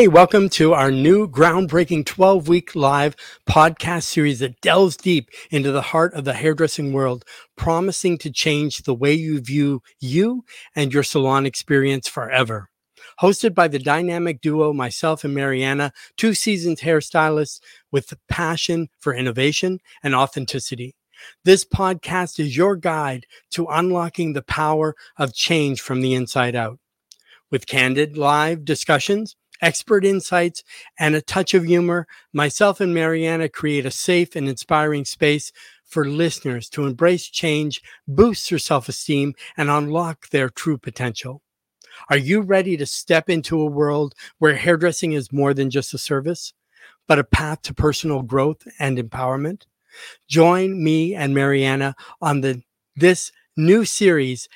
Hey, welcome to our new groundbreaking 12 week live podcast series that delves deep into the heart of the hairdressing world, promising to change the way you view you and your salon experience forever. Hosted by the dynamic duo, myself and Mariana, two seasoned hairstylists with passion for innovation and authenticity. This podcast is your guide to unlocking the power of change from the inside out with candid live discussions, expert insights, and a touch of humor, myself and Mariana create a safe and inspiring space for listeners to embrace change, boost their self esteem, and unlock their true potential. Are you ready to step into a world where hairdressing is more than just a service, but a path to personal growth and empowerment? Join me and Mariana on the this new series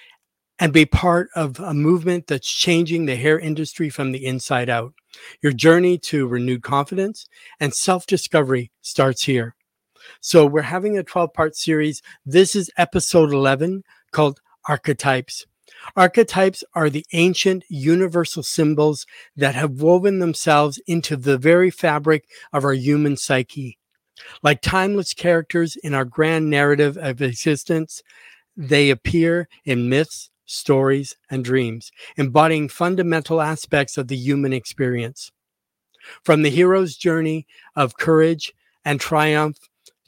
and be part of a movement that's changing the hair industry from the inside out. Your journey to renewed confidence and self discovery starts here. So, we're having a 12 part series. This is episode 11 called Archetypes. Archetypes are the ancient universal symbols that have woven themselves into the very fabric of our human psyche. Like timeless characters in our grand narrative of existence, they appear in myths, stories, and dreams, embodying fundamental aspects of the human experience. From the hero's journey of courage and triumph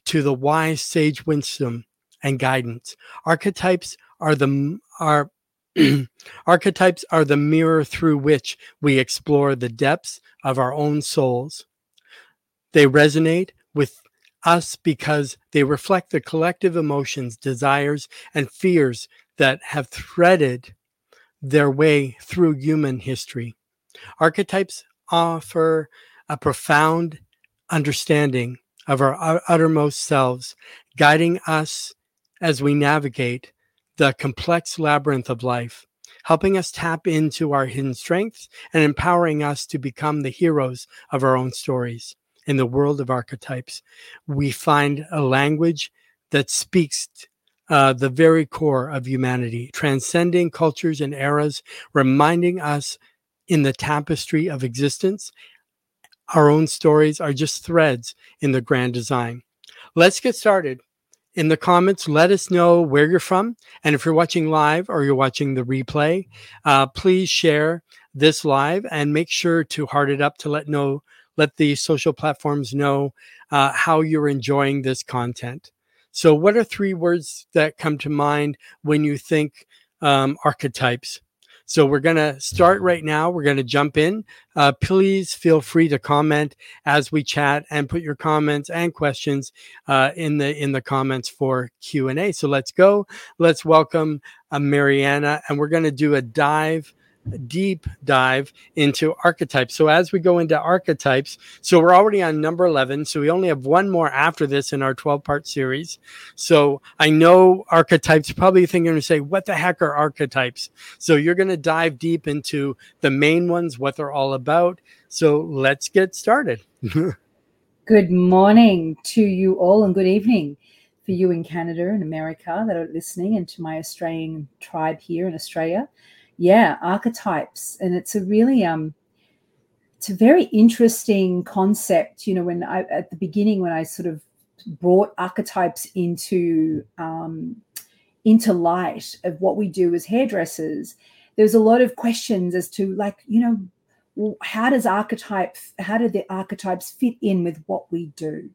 to the wise sage wisdom and guidance, archetypes are the are archetypes are the mirror through which we explore the depths of our own souls. They resonate with us because they reflect the collective emotions, desires, and fears that have threaded their way through human history. Archetypes offer a profound understanding of our uttermost selves, guiding us as we navigate the complex labyrinth of life, helping us tap into our hidden strengths and empowering us to become the heroes of our own stories. In the world of archetypes, we find a language that speaks uh, the very core of humanity, transcending cultures and eras, reminding us in the tapestry of existence. Our own stories are just threads in the grand design. Let's get started. In the comments, let us know where you're from. And if you're watching live or you're watching the replay, uh, please share this live and make sure to heart it up to let know let the social platforms know uh, how you're enjoying this content. So, what are three words that come to mind when you think um, archetypes? So, we're going to start right now. We're going to jump in. Uh, please feel free to comment as we chat and put your comments and questions uh, in the in the comments for Q and A. So, let's go. Let's welcome uh, Mariana, and we're going to do a dive deep dive into archetypes. So as we go into archetypes, so we're already on number 11. So we only have one more after this in our 12 part series. So I know archetypes probably thinking to say, what the heck are archetypes? So you're going to dive deep into the main ones, what they're all about. So let's get started. good morning to you all and good evening for you in Canada and America that are listening and to my Australian tribe here in Australia yeah archetypes. And it's a really um it's a very interesting concept you know when i at the beginning when i sort of brought archetypes into um into light of what we do as hairdressers there's a lot of questions as to like you know how does archetype how do the archetypes fit in with what we do?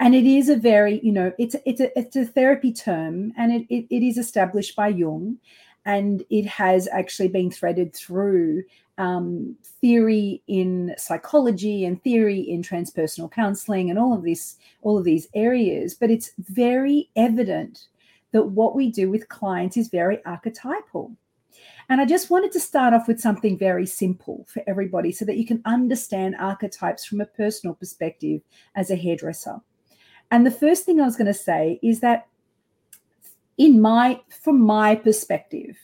And it is a very you know it's it's a it's a therapy term and it, it, it is established by jung and it has actually been threaded through um, theory in psychology and theory in transpersonal counseling and all of this all of these areas but it's very evident that what we do with clients is very archetypal and I just wanted to start off with something very simple for everybody so that you can understand archetypes from a personal perspective as a hairdresser. And the first thing I was going to say is that in my from my perspective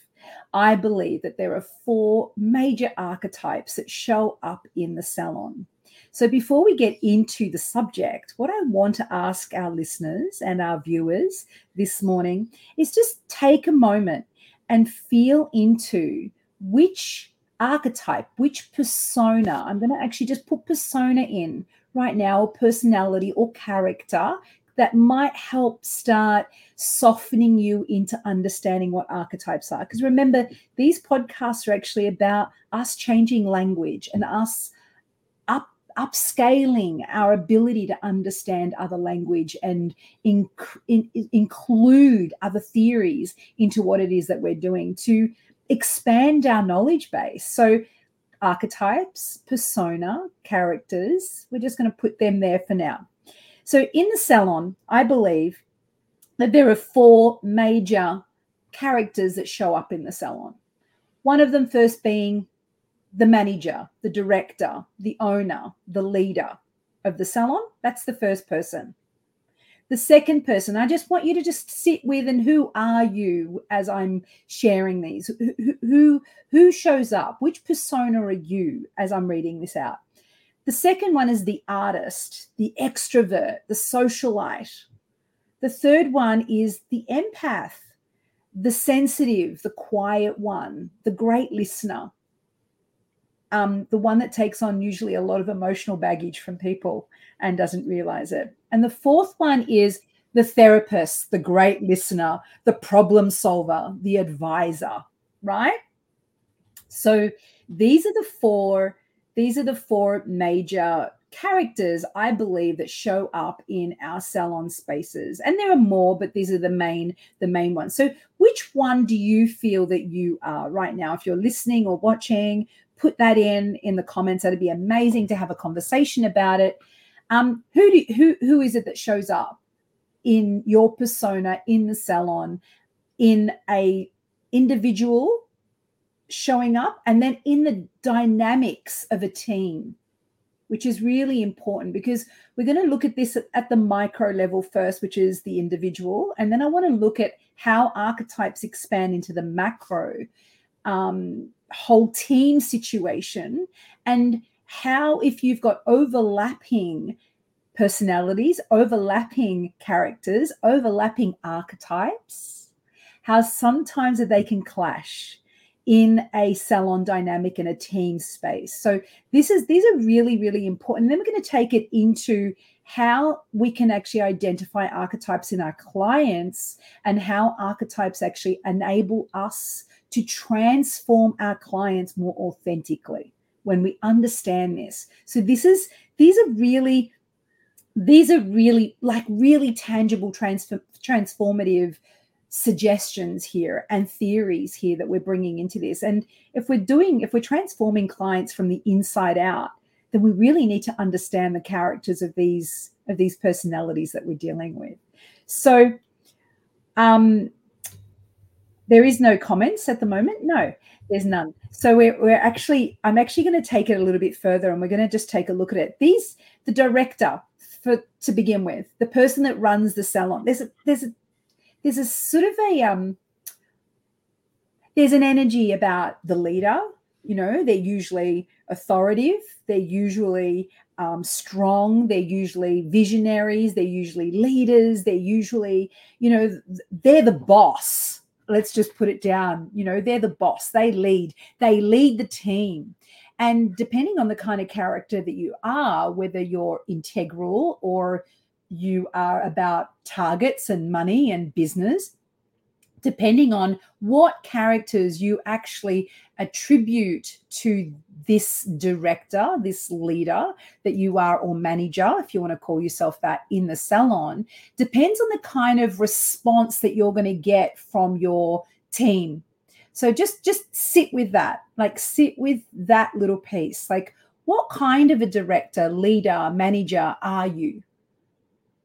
i believe that there are four major archetypes that show up in the salon. So before we get into the subject what i want to ask our listeners and our viewers this morning is just take a moment and feel into which archetype, which persona, I'm going to actually just put persona in right now, or personality or character that might help start softening you into understanding what archetypes are. Because remember, these podcasts are actually about us changing language and us up upscaling our ability to understand other language and in, in, include other theories into what it is that we're doing to expand our knowledge base. So, archetypes, persona, characters, we're just going to put them there for now. So, in the salon, I believe that there are four major characters that show up in the salon. One of them, first being the manager, the director, the owner, the leader of the salon. That's the first person. The second person, I just want you to just sit with and who are you as I'm sharing these? Who, who, who shows up? Which persona are you as I'm reading this out? The second one is the artist, the extrovert, the socialite. The third one is the empath, the sensitive, the quiet one, the great listener um, the one that takes on usually a lot of emotional baggage from people and doesn't realize it. And the fourth one is the therapist, the great listener, the problem solver, the advisor, right? So these are the four these are the four major characters I believe that show up in our salon spaces. And there are more, but these are the main the main ones. So which one do you feel that you are right now if you're listening or watching? put that in in the comments. That'd be amazing to have a conversation about it. Um, who do who who is it that shows up in your persona in the salon in a individual showing up and then in the dynamics of a team which is really important because we're going to look at this at, the micro level first which is the individual and then i want to look at how archetypes expand into the macro um, whole team situation and how if you've got overlapping personalities overlapping characters overlapping archetypes how sometimes they can clash in a salon dynamic and a team space so this is these are really really important And then we're going to take it into how we can actually identify archetypes in our clients and how archetypes actually enable us to transform our clients more authentically when we understand this. So this is these are really these are really like really tangible transform, transformative suggestions here and theories here that we're bringing into this and if we're doing if we're transforming clients from the inside out then we really need to understand the characters of these of these personalities that we're dealing with so um there is no comments at the moment. No, there's none. So we're, we're actually, I'm actually going to take it a little bit further and we're going to just take a look at it. These, the director for to begin with, the person that runs the salon, there's a, there's a, there's a sort of a, um, there's an energy about the leader, you know, they're usually authoritative, they're usually um, strong, they're usually visionaries, they're usually leaders, they're usually, you know, they're the boss. Let's just put it down you know they're the boss they lead they lead the team. And depending on the kind of character that you are whether you're integral or you are about targets and money and business depending on what characters you actually attribute to this director, this leader that you are, or manager, if you want to call yourself that in the salon, depends on the kind of response that you're going to get from your team. So just just sit with that. Like sit with that little piece. Like what kind of a director, leader, manager are you?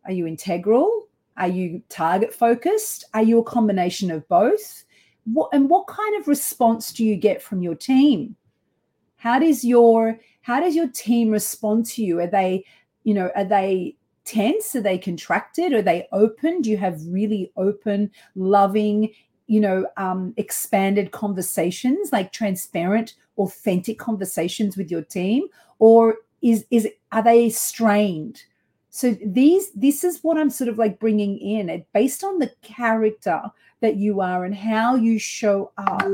Are you integral? Are you target focused? Are you a combination of both? What, and what kind of response do you get from your team? How does your how does your team respond to you? Are they, you know, are they tense? Are they contracted? Are they open? Do you have really open, loving, you know, um, expanded conversations, like transparent, authentic conversations with your team, or is is are they strained? So these this is what I'm sort of like bringing in it based on the character that you are and how you show up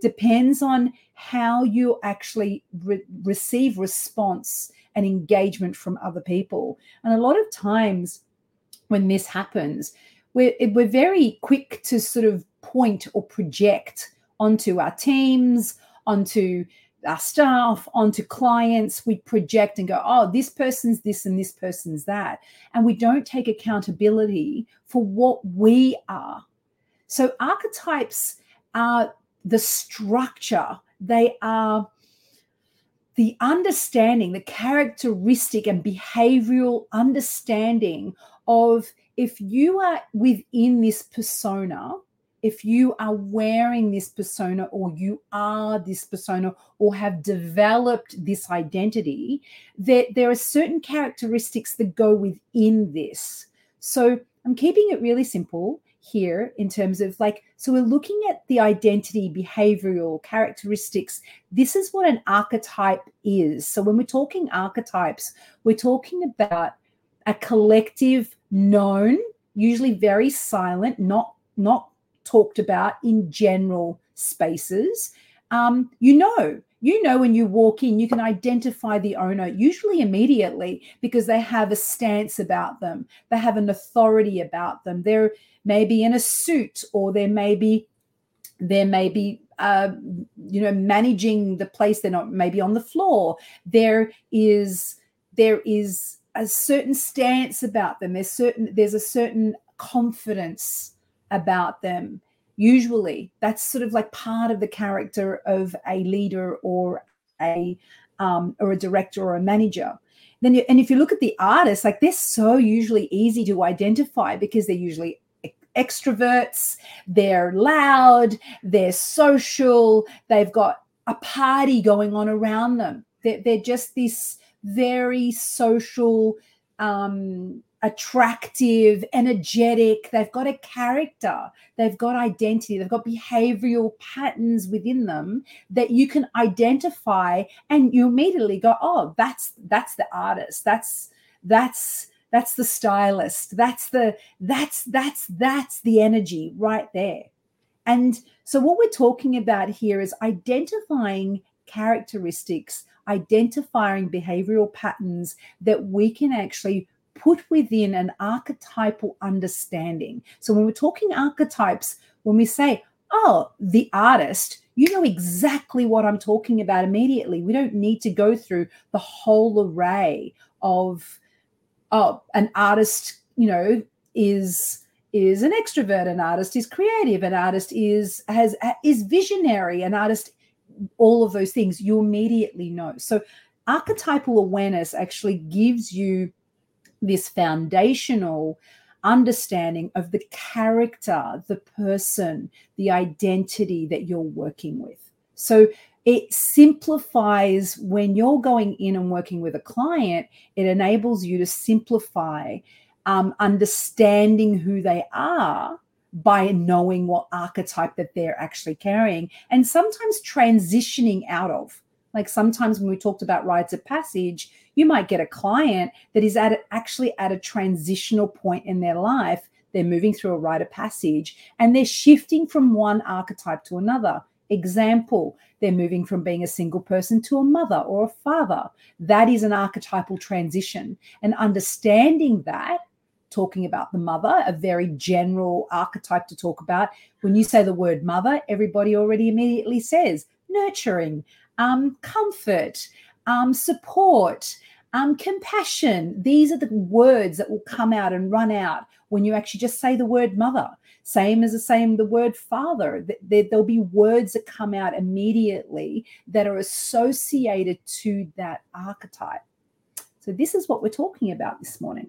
depends on how you actually re- receive response and engagement from other people. And a lot of times when this happens, we're, we're very quick to sort of point or project onto our teams, onto our staff, onto clients. We project and go, oh, this person's this and this person's that. And we don't take accountability for what we are. So archetypes are the structure, they are the understanding, the characteristic and behavioral understanding of if you are within this persona, if you are wearing this persona or you are this persona or have developed this identity, that there are certain characteristics that go within this. So I'm keeping it really simple here in terms of like so we're looking at the identity behavioral characteristics this is what an archetype is so when we're talking archetypes we're talking about a collective known usually very silent not not talked about in general spaces. Um, you know you know when you walk in you can identify the owner usually immediately because they have a stance about them. They have an authority about them. They're maybe in a suit or there may be there may be uh, you know managing the place. They're not maybe on the floor. There is there is a certain stance about them. There's certain there's a certain confidence about them usually that's sort of like part of the character of a leader or a um, or a director or a manager then you, and if you look at the artists like they're so usually easy to identify because they're usually extroverts, they're loud, they're social, they've got a party going on around them. They're, they're just this very social, um, attractive, energetic. They've got a character, they've got identity, they've got behavioral patterns within them that you can identify, and you immediately go, "Oh, that's that's the artist. That's that's." that's the stylist that's the that's that's that's the energy right there and so what we're talking about here is identifying characteristics identifying behavioral patterns that we can actually put within an archetypal understanding so when we're talking archetypes when we say oh the artist you know exactly what I'm talking about immediately. We don't need to go through the whole array of oh, an artist, you know, is is an extrovert, an artist is creative, an artist is has is visionary, an artist, all of those things you immediately know. So archetypal awareness actually gives you this foundational understanding of the character, the person, the identity that you're working with. So it simplifies when you're going in and working with a client, it enables you to simplify um, understanding who they are by knowing what archetype that they're actually carrying and sometimes transitioning out of. Like sometimes when we talked about rites of passage, you might get a client that is at actually at a transitional point in their life. They're moving through a rite of passage and they're shifting from one archetype to another Example, they're moving from being a single person to a mother or a father. That is an archetypal transition. And understanding that, talking about the mother, a very general archetype to talk about. When you say the word mother, everybody already immediately says nurturing, um, comfort, um, support, um, compassion. These are the words that will come out and run out when you actually just say the word mother. Same as the same the word father. There'll be words that come out immediately that are associated to that archetype. So this is what we're talking about this morning.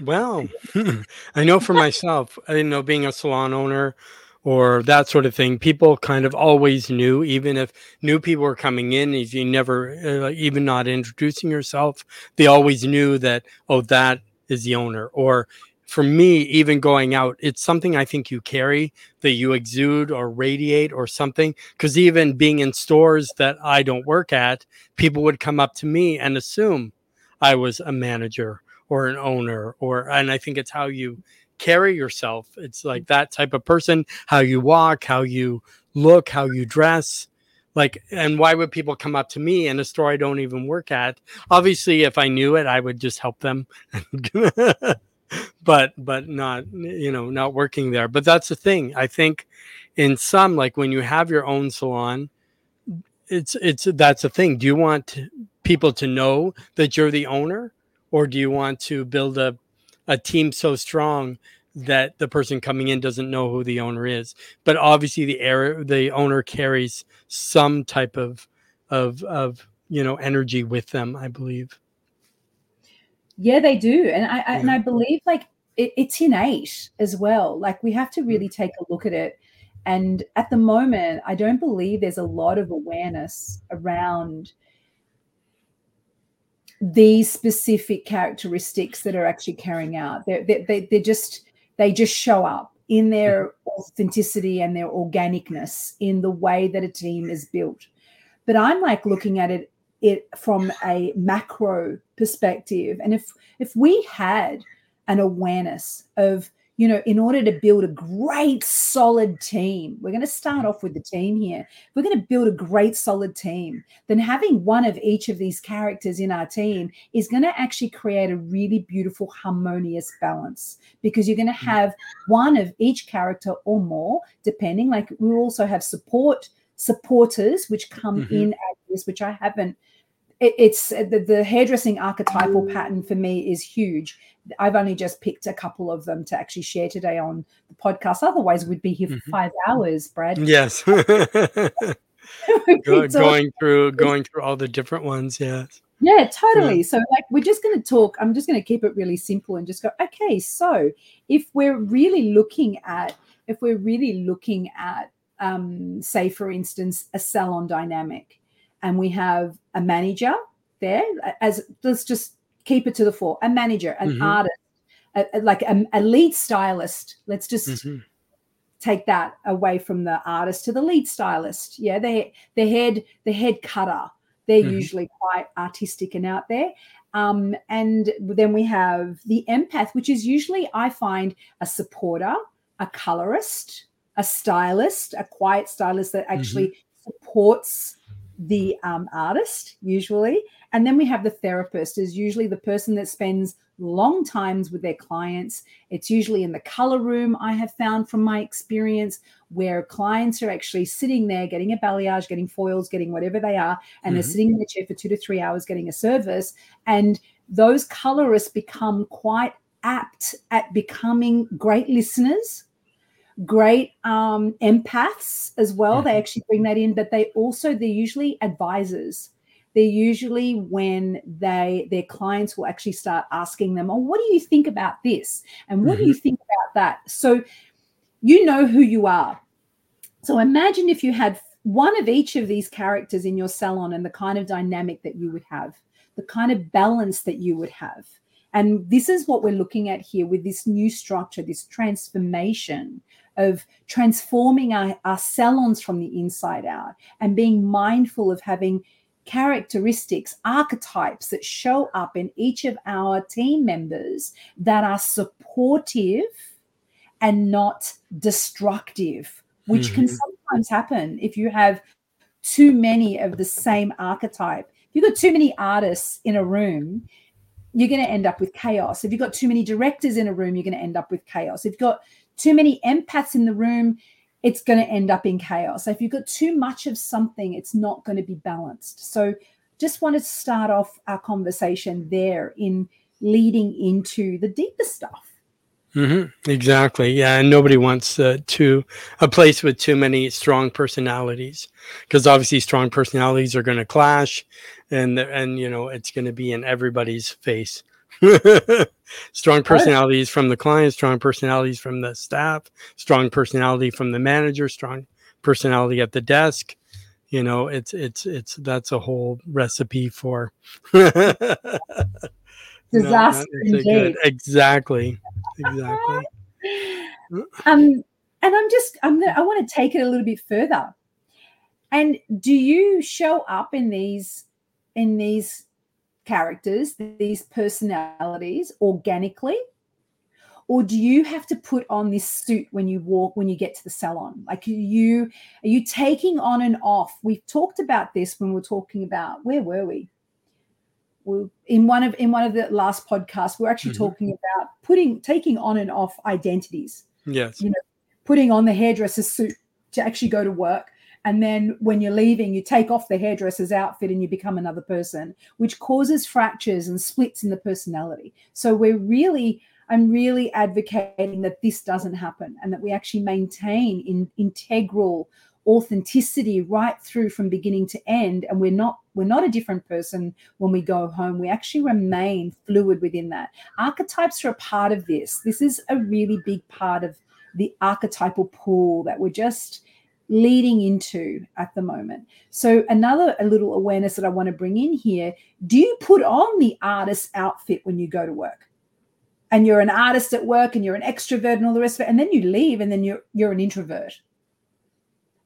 Well, I know for myself, I know being a salon owner or that sort of thing. People kind of always knew, even if new people were coming in, if you never, uh, even not introducing yourself, they always knew that, oh, that is the owner. Or for me, even going out, it's something I think you carry that you exude or radiate or something. Because even being in stores that I don't work at, people would come up to me and assume I was a manager or an owner or and I think it's how you carry yourself. It's mm-hmm. like that type of person, how you walk, how you look, how you dress. Like, and why would people come up to me in a store I don't even work at? Obviously, if I knew it, I would just help them. but but not you know not working there but that's the thing i think in some like when you have your own salon it's it's that's the thing do you want people to know that you're the owner or do you want to build a a team so strong that the person coming in doesn't know who the owner is. But obviously the air the owner carries some type of of of you know energy with them i believe. Yeah they do. And i, I and i believe like it, it's innate as well. Like we have to really mm. take a look at it. And at the moment i don't believe there's a lot of awareness around these specific characteristics that are actually carrying out. They're, they, they're just they just show up in their authenticity and their organicness in the way that a team is built. But i'm like looking at it it from a macro perspective. And if if we had an awareness of you know, in order to build a great solid team, we're going to start off with the team here. We're going to build a great solid team. Then having one of each of these characters in our team is going to actually create a really beautiful, harmonious balance because you're going to mm. have one of each character or more, depending. Like we also have support supporters, which come mm-hmm. in at this, which I haven't it's the, the, hairdressing archetypal pattern for me is huge. I've only just picked a couple of them to actually share today on the podcast. Otherwise, we'd be here for mm-hmm. five hours, Brad. Yes. Go, going through going through all the different ones, yes. Yeah, totally. Yeah. So, like, we're just going to talk. I'm just going to keep it really simple and just go. Okay, so if we're really looking at, if we're really looking at, um, say, for instance, a salon dynamic, and we have a manager there as let's just keep it to the fore a manager an mm-hmm. artist a, a, like a, a, lead stylist let's just mm-hmm. take that away from the artist to the lead stylist yeah they the head the head cutter they're mm-hmm. usually quite artistic and out there um, and then we have the empath which is usually i find a supporter a colorist a stylist a quiet stylist that actually mm-hmm. supports the um, artist usually and then we have the therapist is usually the person that spends long times with their clients it's usually in the color room i have found from my experience where clients are actually sitting there getting a balayage getting foils getting whatever they are and mm-hmm. they're sitting in the chair for two to three hours getting a service and those colorists become quite apt at becoming great listeners great um, empaths as well. Mm-hmm. They actually bring that in, but they also they're usually advisors. They're usually when they their clients will actually start asking them, "Oh, what do you think about this?" and "What mm-hmm. do you think about that?" So you know who you are. So imagine if you had one of each of these characters in your salon and the kind of dynamic that you would have, the kind of balance that you would have. And this is what we're looking at here with this new structure, this transformation of transforming our, our salons from the inside out and being mindful of having characteristics, archetypes that show up in each of our team members that are supportive and not destructive, which mm-hmm. can sometimes happen if you have too many of the same archetype. If you've got too many artists in a room, you're going to end up with chaos. If you've got too many directors in a room, you're going to end up with chaos. If you've got too many empaths in the room, it's going to end up in chaos. If you've got too much of something, it's not going to be balanced. So just wanted to start off our conversation there in leading into the deeper stuff. Mm-hmm. Exactly. Yeah, and nobody wants uh, to a place with too many strong personalities, because obviously strong personalities are going to clash, and and you know it's going to be in everybody's face. strong personalities from the client, strong personalities from the staff, strong personality from the manager, strong personality at the desk. You know, it's it's it's that's a whole recipe for disaster. No, good, exactly, exactly. um, and I'm just I'm gonna I want to take it a little bit further. And do you show up in these in these characters, these personalities organically? Or do you have to put on this suit when you walk, when you get to the salon? Like, are you are you taking on and off? We've talked about this when we we're talking about where were we? we in one of in one of the last podcasts, we're actually mm-hmm. talking about putting taking on and off identities. Yes. You know, putting on the hairdresser's suit to actually go to work and then when you're leaving, you take off the hairdresser's outfit and you become another person, which causes fractures and splits in the personality. So we're really, I'm really advocating that this doesn't happen and that we actually maintain in integral authenticity right through from beginning to end. And we're not we're not a different person when we go home. We actually remain fluid within that. Archetypes are a part of this. This is a really big part of the archetypal pool that we're just leading into at the moment. So, another a little awareness that I want to bring in here do you put on the artist outfit when you go to work? And you're an artist at work and you're an extrovert and all the rest of it. And then you leave and then you're you're an introvert.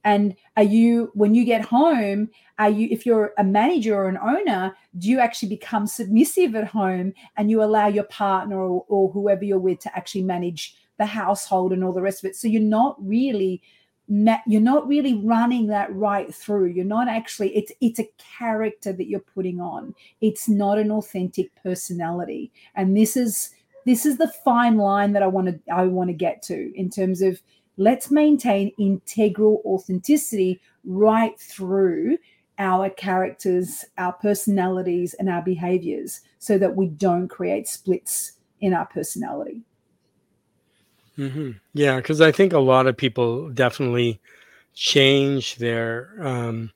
And are you when you get home, are you if you're a manager or an owner, do you actually become submissive at home and you allow your partner or, or whoever you're with to actually manage the household and all the rest of it? So you're not really you're not really running that right through. You're not actually it's it's a character that you're putting on. It's not an authentic personality. And this is this is the fine line that i want to i want to get to in terms of let's maintain integral authenticity right through our characters our personalities and our behaviors so that we don't create splits in our personality Mm-hmm. Yeah, because I think a lot of people definitely change their, um,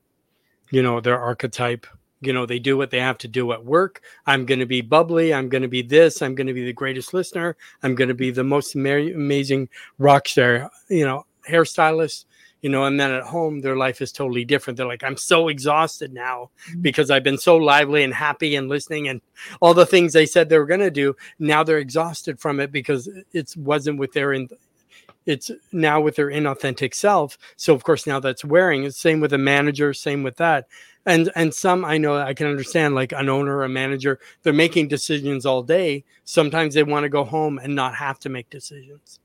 you know, their archetype. You know, they do what they have to do at work. I'm going to be bubbly. I'm going to be this. I'm going to be the greatest listener. I'm going to be the most amazing rock star. You know, hairstylist you know, and then at home, their life is totally different. They're like, I'm so exhausted now mm-hmm. because I've been so lively and happy and listening and all the things they said they were going to do. Now they're exhausted from it because it wasn't with their, in, it's now with their inauthentic self. So of course now that's wearing. It's same with a manager, same with that. And and some I know I can understand like an owner, a manager, they're making decisions all day. Sometimes they want to go home and not have to make decisions.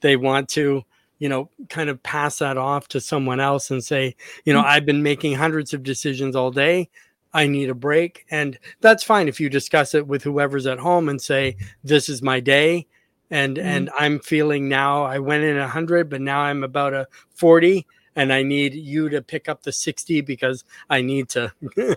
They want to you know, kind of pass that off to someone else and say, you know, mm-hmm. I've been making hundreds of decisions all day. I need a break. And that's fine if you discuss it with whoever's at home and say, this is my day. And mm-hmm. and I'm feeling now I went in a hundred, but now I'm about a 40 and I need you to pick up the 60 because I need to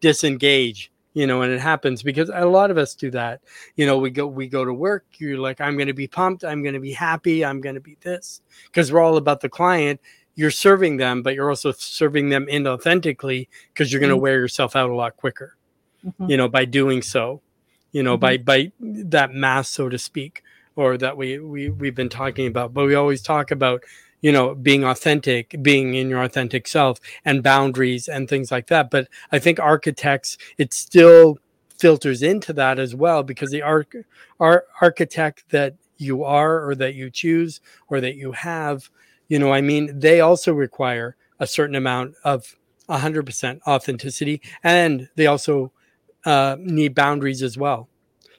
disengage you know and it happens because a lot of us do that you know we go we go to work you're like i'm going to be pumped i'm going to be happy i'm going to be this because we're all about the client you're serving them but you're also serving them inauthentically because you're going to mm-hmm. wear yourself out a lot quicker mm-hmm. you know by doing so you know mm-hmm. by by that mass so to speak or that we, we we've been talking about but we always talk about you know being authentic being in your authentic self and boundaries and things like that. But i think archetypes it still filters into that as well because the arch, our archetype that you are or that you choose or that you have you know i mean? They also require a certain amount of 100% authenticity and they also uh, need boundaries as well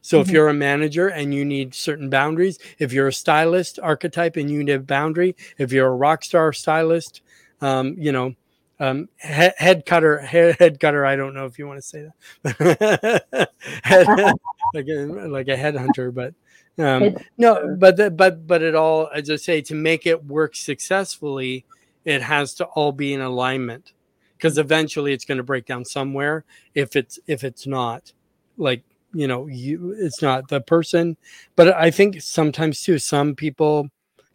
so mm-hmm. if you're a manager and you need certain boundaries, if you're a stylist archetype and you need a boundary, if you're a rock star stylist, um, you know, um, head, head, cutter, head, head, cutter. I don't know if you want to say that, head, like a, like a headhunter, but um, no, but the, but but it all, as I say, to make it work successfully, it has to all be in alignment, because eventually it's going to break down somewhere. If it's if it's not, like you know you it's not the person but i think sometimes too some people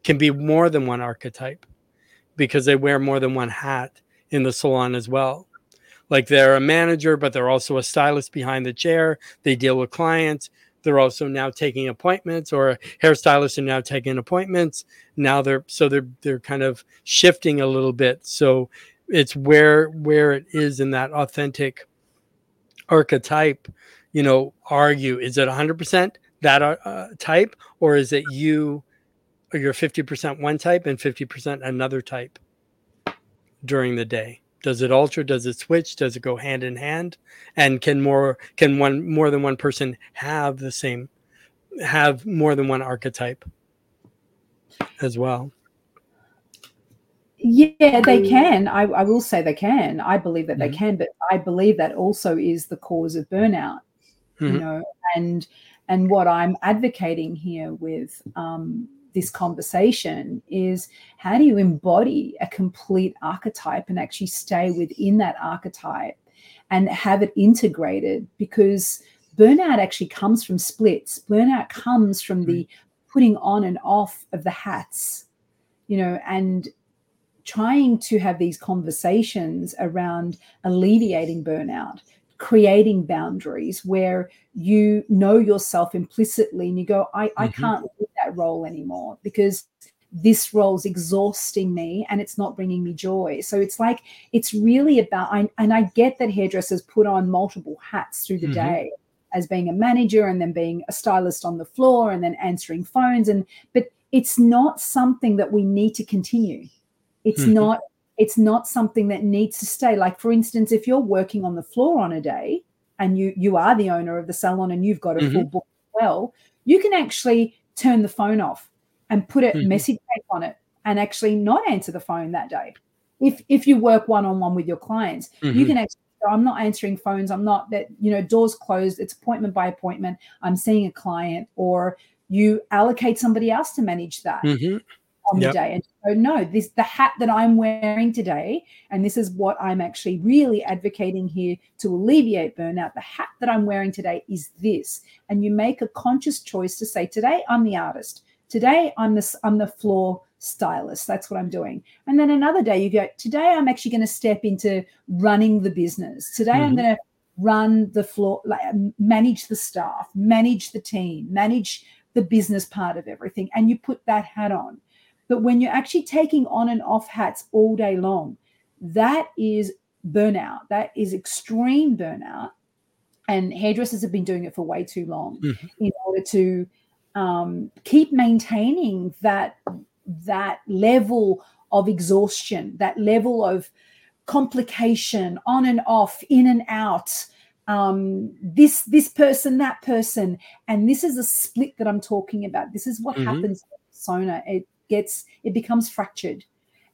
can be more than one archetype because they wear more than one hat in the salon as well. Like they're a manager but they're also a stylist behind the chair. They deal with clients. They're also now taking appointments or hairstylists are now taking appointments. Now they're so they're they're kind of shifting a little bit. So it's where where it is in that authentic archetype you know, argue is it 100% that uh, uh, type or is it you or you're 50% one type and 50% another type during the day? Does it alter? Does it switch? Does it go hand in hand? And can more can one more than one person have the same have more than one archetype as well? Yeah, they can. I, I will say they can. I believe that mm-hmm. they can, but I believe that also is the cause of burnout. Mm-hmm. You know, and and what I'm advocating here with um, this conversation is how do you embody a complete archetype and actually stay within that archetype and have it integrated because burnout actually comes from splits burnout comes from the mm-hmm. putting on and off of the hats you know and trying to have these conversations around alleviating burnout, creating boundaries where you know yourself implicitly and you go, I, mm-hmm. I can't do that role anymore because this role's exhausting me and it's not bringing me joy. So it's like, it's really about, I, and I get that hairdressers put on multiple hats through the mm-hmm. day as being a manager and then being a stylist on the floor and then answering phones. And, but it's not something that we need to continue it's mm-hmm. not it's not something that needs to stay. Like for instance, if you're working on the floor on a day and you you are the owner of the salon and you've got a mm-hmm. full book well, you can actually turn the phone off and put a mm-hmm. message tape on it and actually not answer the phone that day. If if you work one on one with your clients, you mm-hmm. can actually I'm not answering phones. I'm not that, you know, doors closed. It's appointment by appointment. I'm seeing a client, or you allocate somebody else to manage that. Mm-hmm on yep. the day and go, no, this the hat that I'm wearing today, and this is what I'm actually really advocating here to alleviate burnout. The hat that I'm wearing today is this. And you make a conscious choice to say, today I'm the artist. Today I'm the I'm the floor stylist. That's what I'm doing. And then another day you go, today I'm actually going to step into running the business. Today mm-hmm. I'm going to run the floor, like, manage the staff, manage the team, manage the business part of everything. And you put that hat on. But when you're actually taking on and off hats all day long, that is burnout. That is extreme burnout. And hairdressers have been doing it for way too long mm-hmm. in order to um, keep maintaining that that level of exhaustion, that level of complication, on and off, in and out. Um, this this person, that person, and this is a split that I'm talking about. This is what mm-hmm. happens in persona. It gets it becomes fractured.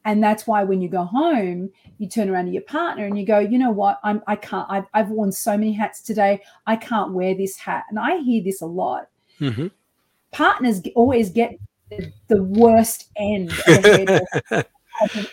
And that's why when you go home you turn around to your partner and you go you know what? I'm i can't i've, I've worn so many hats today. I can't wear this hat. And i hear this a lot. Mm-hmm. partners always get the, worst end of the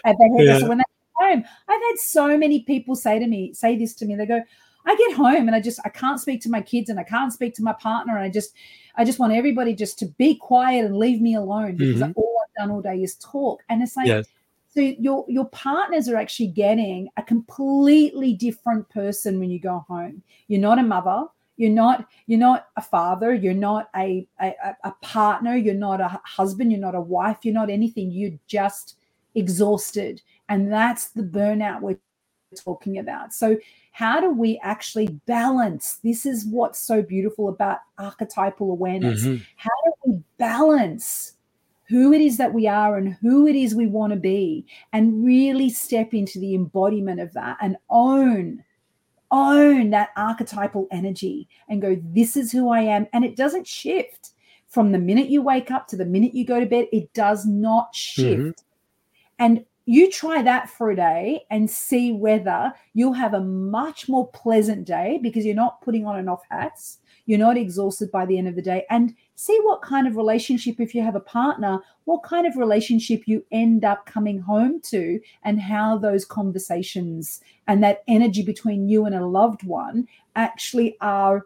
hairdresser, yeah. when they home i've had so many people say to me say this to me. They go I get home and I just I can't speak to my kids and I can't speak to my partner and I just I just want everybody just to be quiet and leave me alone because mm-hmm. I've done all day is talk. And it's like yes. so your your partners are actually getting a completely different person when you go home. You're not a mother, you're not you're not a father, you're not a a, a partner, you're not a husband, you're not a wife, you're not anything. You're just exhausted. And that's the burnout we're talking about. So how do we actually balance? This is what's so beautiful about archetypal awareness. Mm-hmm. How do we balance who it is that we are and who it is we want to be and really step into the embodiment of that and own own that archetypal energy and go this is who I am and it doesn't shift from the minute you wake up to the minute you go to bed it does not shift mm-hmm. and you try that for a day and see whether you'll have a much more pleasant day because you're not putting on and off hats. You're not exhausted by the end of the day. And see what kind of relationship, if you have a partner, what kind of relationship you end up coming home to, and how those conversations and that energy between you and a loved one actually are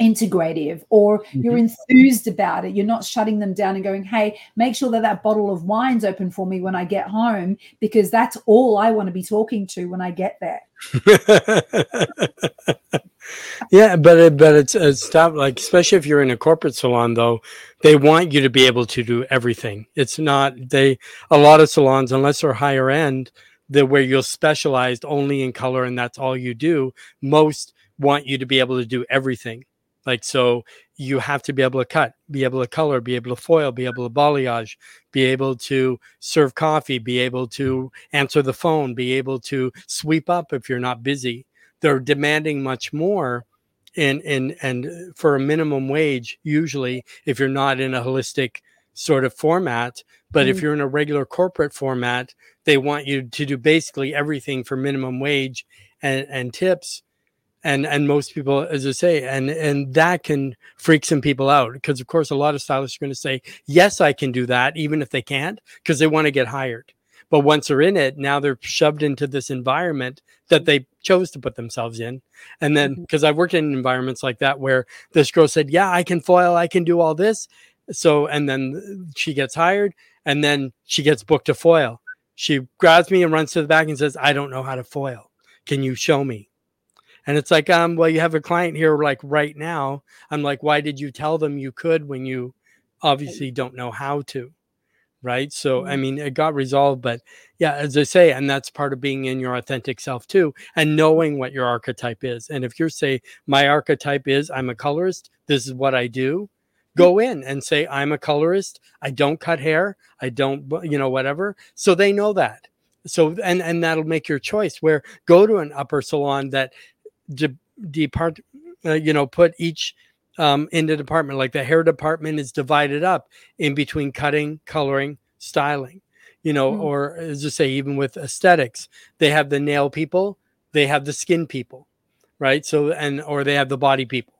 integrative or mm-hmm. you're enthused about it. You're not shutting them down and going hey make sure that that bottle of wine's open for me when i get home because that's all i want to be talking to when i get there. Yeah but it, but it's it's tough like especially if you're in a corporate salon though they want you to be able to do everything. It's not they a lot of salons unless they're higher end the where you're specialized only in color and that's all you do most want you to be able to do everything Like, so you have to be able to cut, be able to color, be able to foil, be able to balayage, be able to serve coffee, be able to answer the phone, be able to sweep up if you're not busy. They're demanding much more in in and for a minimum wage usually if you're not in a holistic sort of format. But mm if you're in a regular corporate format they want you to do basically everything for minimum wage and and tips and and most people as i say and and that can freak some people out because of course a lot of stylists are going to say yes i can do that even if they can't because they want to get hired. But once they're in it now they're shoved into this environment that they chose to put themselves in. And then because mm-hmm. i've worked in environments like that where this girl said yeah i can foil i can do all this. So and then she gets hired and then she gets booked to foil. She grabs me and runs to the back and says i don't know how to foil. Can you show me and it's like, um, well, you have a client here like right now. I'm like, why did you tell them you could when you obviously don't know how to? Right. So, I mm-hmm. mean, it got resolved, but yeah, as I say, and that's part of being in your authentic self too, and knowing what your archetype is. And if you're say, my archetype is I'm a colorist, this is what I do, go mm. in and say, I'm a colorist. I don't cut hair. I don't, you know, whatever. So they know that. So, and, and that'll make your choice where go to an upper salon that de- depart, uh, you know, put each um, in the department. Like the hair department is divided up in between cutting, coloring, styling. You know, mm. or as I say, even with aesthetics, they have the nail people, they have the skin people, right? So and or they have the body people.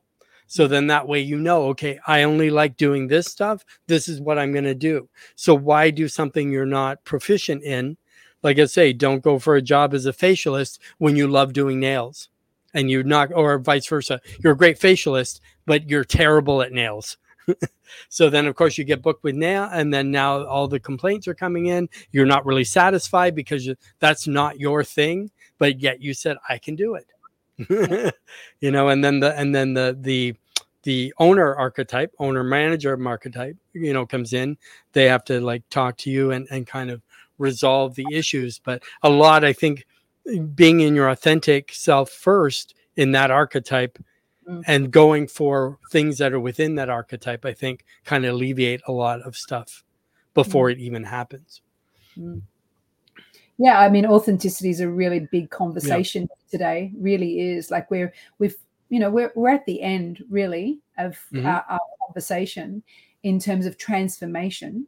So then that way you know, okay, I only like doing this stuff. This is what I'm going to do. So why do something you're not proficient in? Like I say, don't go for a job as a facialist when you love doing nails and you're not, or vice versa. You're a great facialist, but you're terrible at nails. so then, of course, you get booked with nail, and then now all the complaints are coming in. You're not really satisfied because you, that's not your thing, but yet you said I can do it. you know, and then the and then the the the owner archetype, owner manager archetype, you know, comes in. They have to like talk to you and and kind of resolve the issues. But a lot, I think, being in your authentic self first in that archetype mm. and going for things that are within that archetype, I think kind of alleviate a lot of stuff before mm. it even happens. Mm. Yeah, I mean, authenticity is a really big conversation yeah. today. Really is like we're we've you know we're we're at the end really of mm-hmm. our, our conversation in terms of transformation,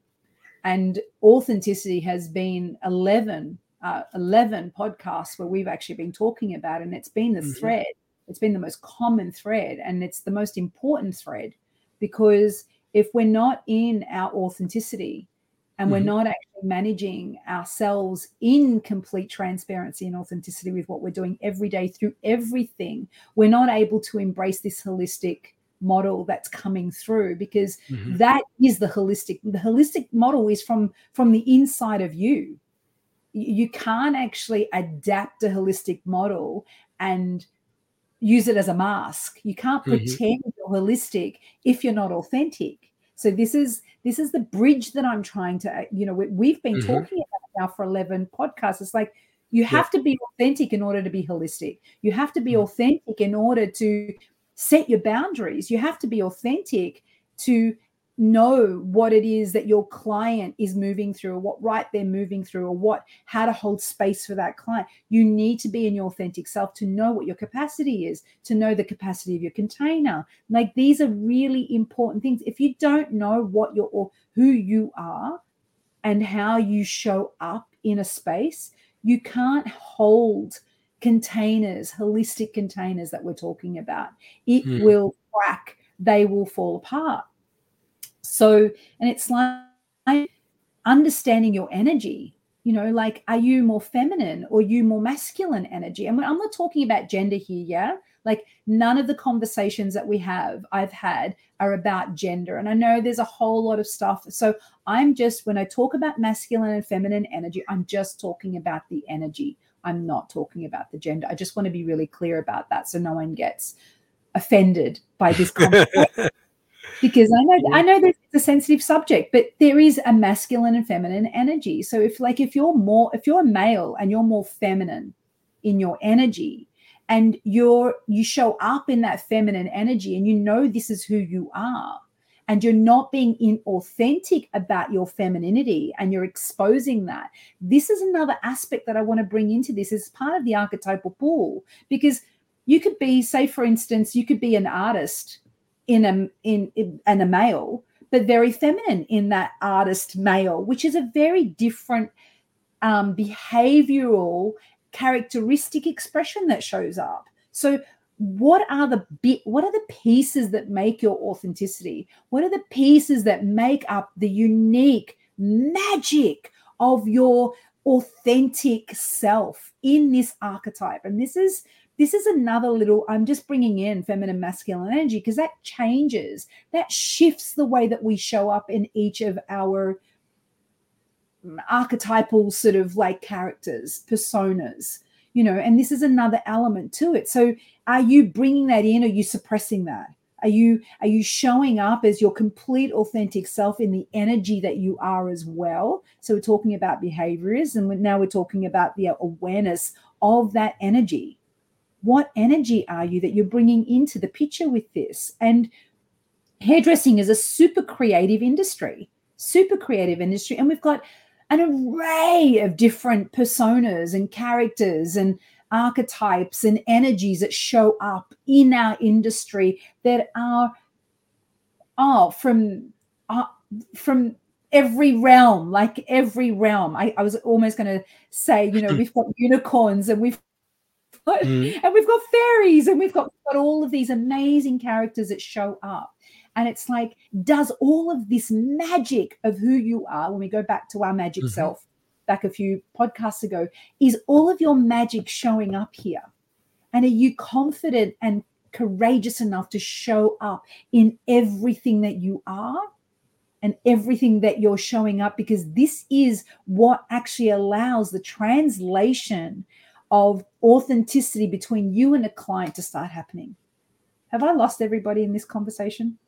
and authenticity has been eleven uh, 11 podcasts where we've actually been talking about, and it's been the mm-hmm. thread. It's been the most common thread, and it's the most important thread because if we're not in our authenticity and mm-hmm. we're not actually managing ourselves in complete transparency and authenticity with what we're doing every day through everything, we're not able to embrace this holistic model that's coming through because mm-hmm. that is the holistic the holistic model is from from the inside of you you can't actually adapt a holistic model and use it as a mask. You can't mm-hmm. pretend you're holistic if you're not authentic. So this is this is the bridge that I'm trying to you know we, have been mm-hmm. talking about now for 11 podcasts. It's like you have yeah. to be authentic in order to be holistic. You have to be mm-hmm. authentic in order to set your boundaries. You have to be authentic to know what it is that your client is moving through or what right they're moving through or what how to hold space for that client. You need to be in your authentic self to know what your capacity is to know the capacity of your container. Like these are really important things. If you don't know what you're or who you are and how you show up in a space you can't hold containers holistic containers that we're talking about. It mm. will crack. They will fall apart so, and it's like understanding your energy. You know, like, are you more feminine or you more masculine energy? And I'm not talking about gender here, yeah? Like, none of the conversations that we have, I've had, are about gender. And I know there's a whole lot of stuff. So, I'm just, when I talk about masculine and feminine energy, I'm just talking about the energy. I'm not talking about the gender. I just want to be really clear about that so no one gets offended by this conversation because I know I know that it's a sensitive subject, but there is a masculine and feminine energy. So if like if you're more if you're a male and you're more feminine in your energy and you're you show up in that feminine energy and you know this is who you are and you're not being inauthentic about your femininity and you're exposing that this is another aspect that i want to bring into this as part of the archetypal pool because you could be say for instance you could be an artist in a in, in and a male but very feminine in that artist male which is a very different um, behavioral characteristic expression that shows up. So what are the bit what are the pieces that make your authenticity? What are the pieces that make up the unique magic of your authentic self in this archetype? And this is this is another little i'm just bringing in feminine masculine energy because that changes that shifts the way that we show up in each of our archetypal sort of like characters personas you know and this is another element to it. So are you bringing that in? Or are you suppressing that? Are you are you showing up as your complete authentic self in the energy that you are as well? So we're talking about behaviors and now we're talking about the awareness of that energy what energy are you that you're bringing into the picture with this? And hairdressing is a super creative industry super creative industry. And we've got an array of different personas and characters and archetypes and energies that show up in our industry that are oh from uh, from every realm like every realm. I, I was almost going to say you know we've got unicorns and we've mm. and we've got fairies and we've got, got all of these amazing characters that show up and it's like, does all of this magic of who you are, when we go back to our magic mm-hmm. self back a few podcasts ago, is all of your magic showing up here? And are you confident and courageous enough to show up in everything that you are? and everything that you're showing up because this is what actually allows the translation of authenticity between you and a client to start happening. Have I lost everybody in this conversation?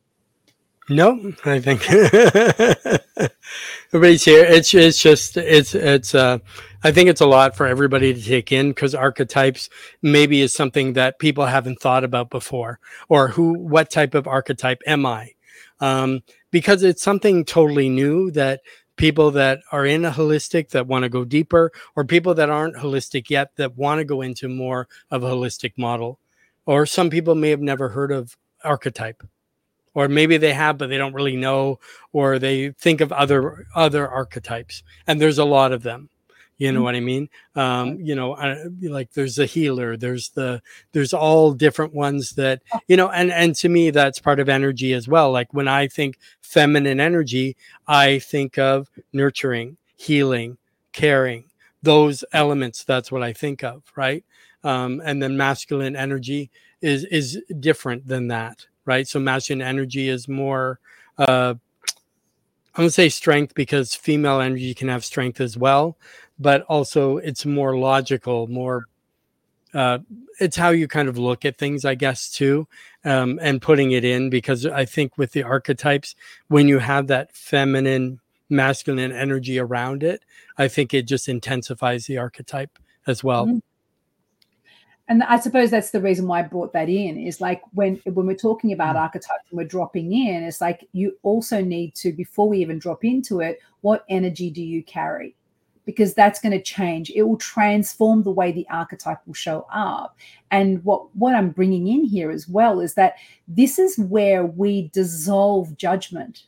No, I think everybody's here. It's it's just it's it's uh I think it's a lot for everybody to take in because archetypes maybe is something that people haven't thought about before, or who what type of archetype am I? Um, because it's something totally new that people that are in a holistic that want to go deeper, or people that aren't holistic yet that want to go into more of a holistic model, or some people may have never heard of archetype. Or maybe they have but they don't really know or they think of other other archetypes. And there's a lot of them you know mm-hmm. what i mean um you know I, like there's the healer there's the there's all different ones that oh. you know and and to me that's part of energy as well like when i think feminine energy i think of nurturing healing caring those elements that's what i think of right um and then masculine energy is is different than that right? So masculine energy is more, uh, I'm gonna say strength because female energy can have strength as well, but also it's more logical, more. Uh, it's how you kind of look at things, I guess, too, um, and putting it in because I think with the archetypes, when you have that feminine, masculine energy around it, I think it just intensifies the archetype as well. Mm-hmm and I suppose that's the reason why I brought that in is like when when we're talking about mm. archetypes and we're dropping in, it's like you also need to before we even drop into it, what energy do you carry? Because that's going to change. It will transform the way the archetype will show up. And what what I'm bringing in here as well is that this is where we dissolve judgment.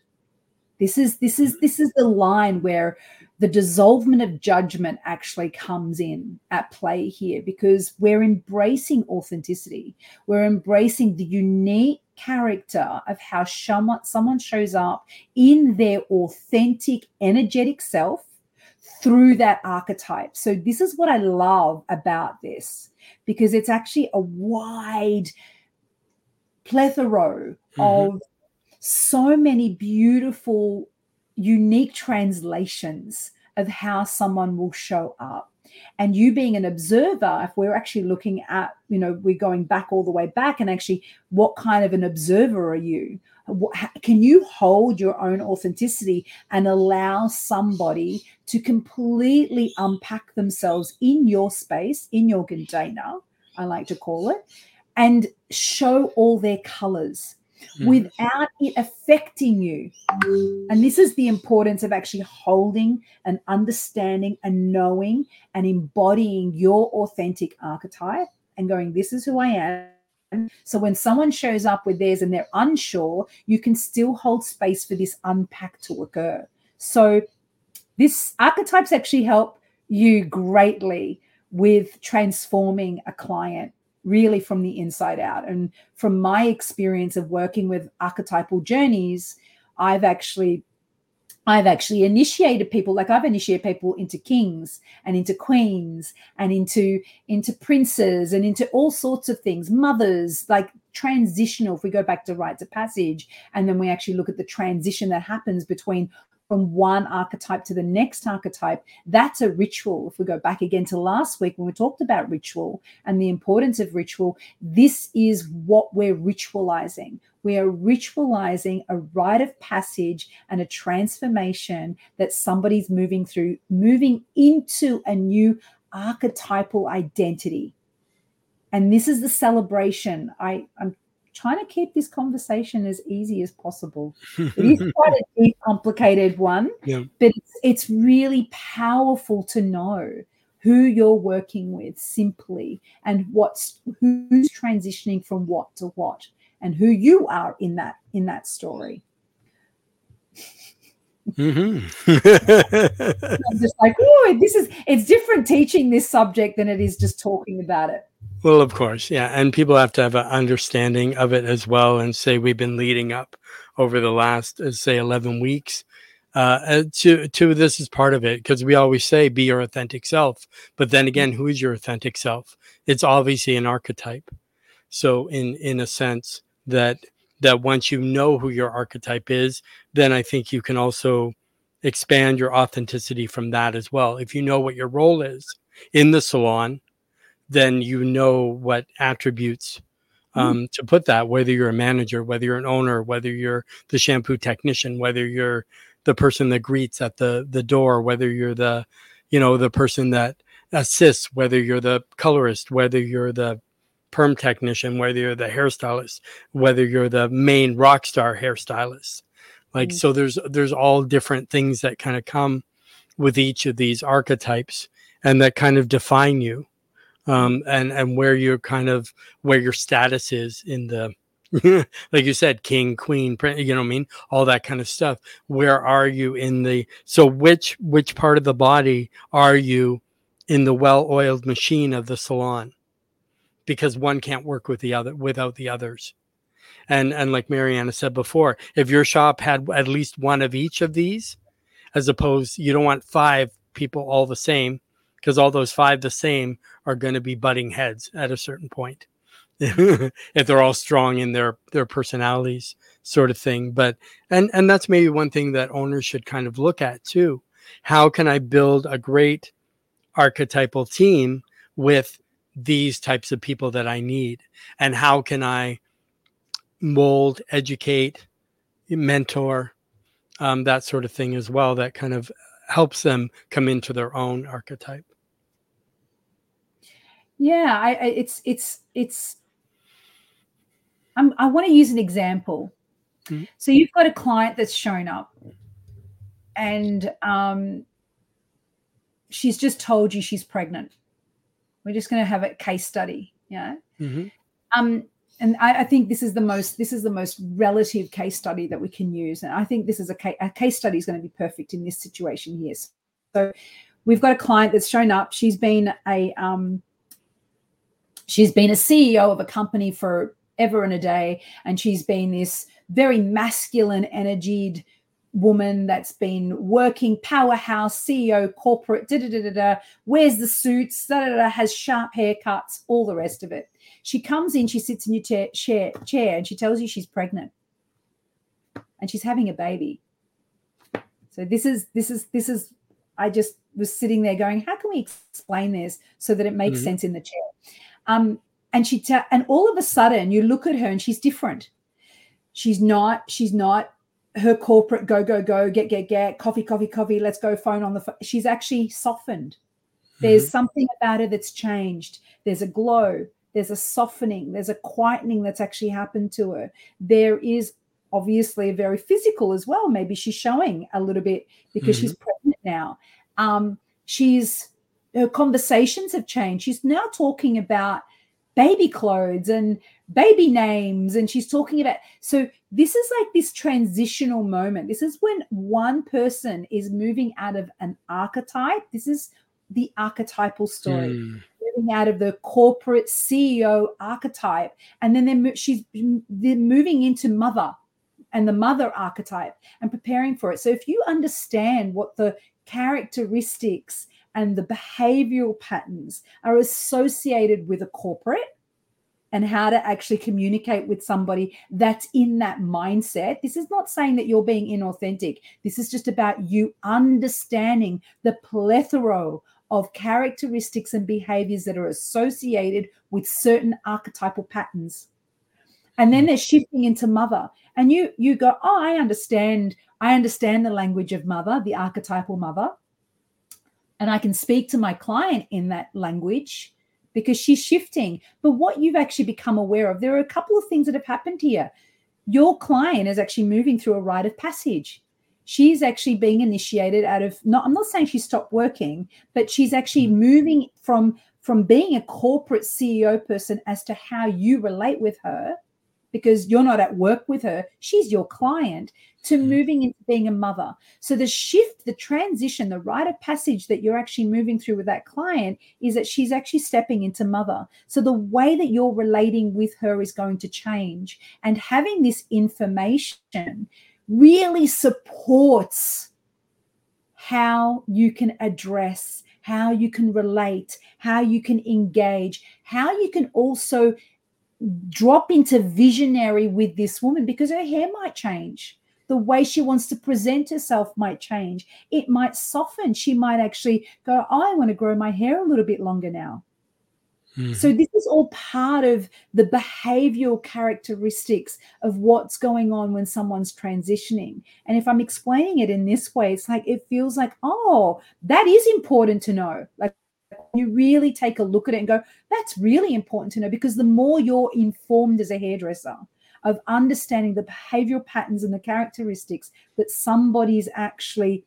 This is this is this is the line where the dissolvement of judgment actually comes in at play here because we're embracing authenticity. We're embracing the unique character of how someone shows up in their authentic, energetic self through that archetype. So, this is what I love about this because it's actually a wide plethora mm-hmm. of so many beautiful unique translations of how someone will show up and you being an observer if we're actually looking at you know we're going back all the way back and actually what kind of an observer are you can you hold your own authenticity and allow somebody to completely unpack themselves in your space in your container I like to call it, and show all their colors mm. without it affecting you. And this is the importance of actually holding and understanding and knowing and embodying your authentic archetype and going, This is who I am. So when someone shows up with theirs and they're unsure, you can still hold space for this unpack to occur. So this archetypes actually help you greatly with transforming a client really from the inside out. And from my experience of working with archetypal journeys, I've actually I've actually initiated people like I've initiated people into kings and into queens and into into princes and into all sorts of things mothers like transitional if we go back to rites of passage and then we actually look at the transition that happens between from one archetype to the next archetype, that's a ritual. If we go back again to last week when we talked about ritual and the importance of ritual, this is what we're ritualizing. We are ritualizing a rite of passage and a transformation that somebody's moving through, moving into a new archetypal identity. And this is the celebration. I, I'm trying to keep this conversation as easy as possible. it is quite a deep, complicated one, yeah. but it's, it's really powerful to know who you're working with simply and what's who's transitioning from what to what and who you are in that in that story. Mm-hmm. I'm just like, oh, this is it's different teaching this subject than it is just talking about it. Well, of course, yeah, and people have to have an understanding of it as well. And say we've been leading up over the last, uh, say, eleven weeks. Uh, uh, to to this is part of it because we always say be your authentic self, but then again, who is your authentic self? It's obviously an archetype. So, in in a sense that that once you know who your archetype is, then I think you can also expand your authenticity from that as well. If you know what your role is in the salon, then you know what attributes hmm. um, mm. to put that, whether you're a manager, whether you're an owner, whether you're the shampoo technician, whether you're the person that greets at the the door, whether you're the, you know, the person that assists, whether you're the colorist, whether you're the perm technician, whether you're the hairstylist, whether you're the main rock star hairstylist. Like mm. so there's there's all different things that kind of come with each of these archetypes and that kind of define you um, and and where you're kind of where your status is in the like you said king queen you know what i mean all that kind of stuff where are you in the so which which part of the body are you in the well-oiled machine of the salon because one can't work with the other without the others. And and like mariana said before if your shop had at least one of each of these as opposed you don't want five people all the same because all those five the same are going to be butting heads at a certain point. If they're all strong in their their personalities sort of thing. But and and that's maybe one thing that owners should kind of look at too. How can i build a great archetypal team with these types of people that i need and how can i mold educate mentor um, that sort of thing as well that kind of helps them come into their own archetype yeah, I, I it's it's it's. I'm, I want to use an example. Mm-hmm. So you've got a client that's shown up, and um, she's just told you she's pregnant. We're just going to have a case study, yeah. Mm-hmm. Um, and I, I, think this is the most this is the most relative case study that we can use, and I think this is a case, a case study is going to be perfect in this situation here. So we've got a client that's shown up. She's been a um, she's been a CEO of a company for ever and a day, and she's been this very masculine, energied woman that's been working powerhouse CEO corporate da da da da da wears the suits da, da, da, has sharp haircuts all the rest of it she comes in she sits in your chair, chair chair and she tells you she's pregnant and she's having a baby so this is this is this is I just was sitting there going how can we explain this so that it makes mm-hmm. sense in the chair um, and she ta- and all of a sudden you look at her and she's different. She's not. She's not her corporate go go go get get get coffee coffee coffee. Let's go phone on the phone. She's actually softened. There's mm-hmm. something about her that's changed. There's a glow. there's a softening, there's a quietening that's actually happened to her. There is obviously a very physical as well. Maybe she's showing a little bit because mm-hmm. she's pregnant now. Um, she's her conversations have changed. She's now talking about baby clothes and baby names and she's talking about so this is like this transitional moment. This is when one person is moving out of an archetype. This is the archetypal story. Mm. moving out of the corporate ceo archetype and then they're, she's they're moving into mother and the mother archetype and preparing for it. So if you understand what the characteristics and the behavioral patterns are associated with a corporate and how to actually communicate with somebody that's in that mindset. This is not saying that you're being inauthentic. This is just about you understanding the plethora of characteristics and behaviors that are associated with certain archetypal patterns. And then they're shifting into mother. And you you go, "Oh, I understand. I understand the language of mother, the archetypal mother." and I can speak to my client in that language because she's shifting. But what you've actually become aware of, there are a couple of things that have happened here. Your client is actually moving through a rite of passage. She's actually being initiated out of not, I'm not saying she stopped working, but she's actually mm. moving from from being a corporate CEO person as to how you relate with her because you're not at work with her, she's your client, to mm. moving into being a mother. So the shift, the transition, the rite of passage that you're actually moving through with that client is that she's actually stepping into mother. So the way that you're relating with her is going to change. And having this information really supports how you can address, how you can relate, how you can engage, how you can also drop into visionary with this woman because her hair might change. The way she wants to present herself might change. It might soften. She might actually go, I want to grow my hair a little bit longer now. Mm-hmm. So, this is all part of the behavioral characteristics of what's going on when someone's transitioning. And if I'm explaining it in this way, it's like it feels like, oh, that is important to know. Like you really take a look at it and go, that's really important to know because the more you're informed as a hairdresser of understanding the behavioral patterns and the characteristics that somebody's actually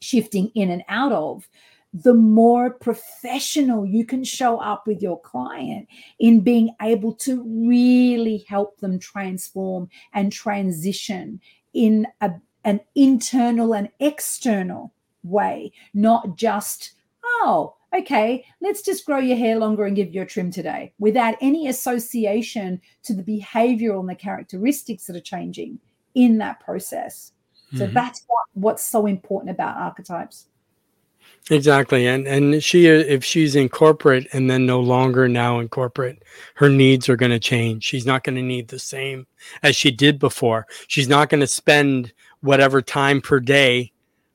shifting in and out of, the more professional you can show up with your client in being able to really help them transform and transition in a, an internal and external way, not just, oh, okay, let's just grow your hair longer and give you a trim today without any association to the behavioral and the characteristics that are changing in that process. So mm-hmm. that's what, what's so important about archetypes. Exactly. And and she if she's in corporate and then no longer now in corporate, her needs are going to change. She's not going to need the same as she did before. She's not going to spend whatever time per day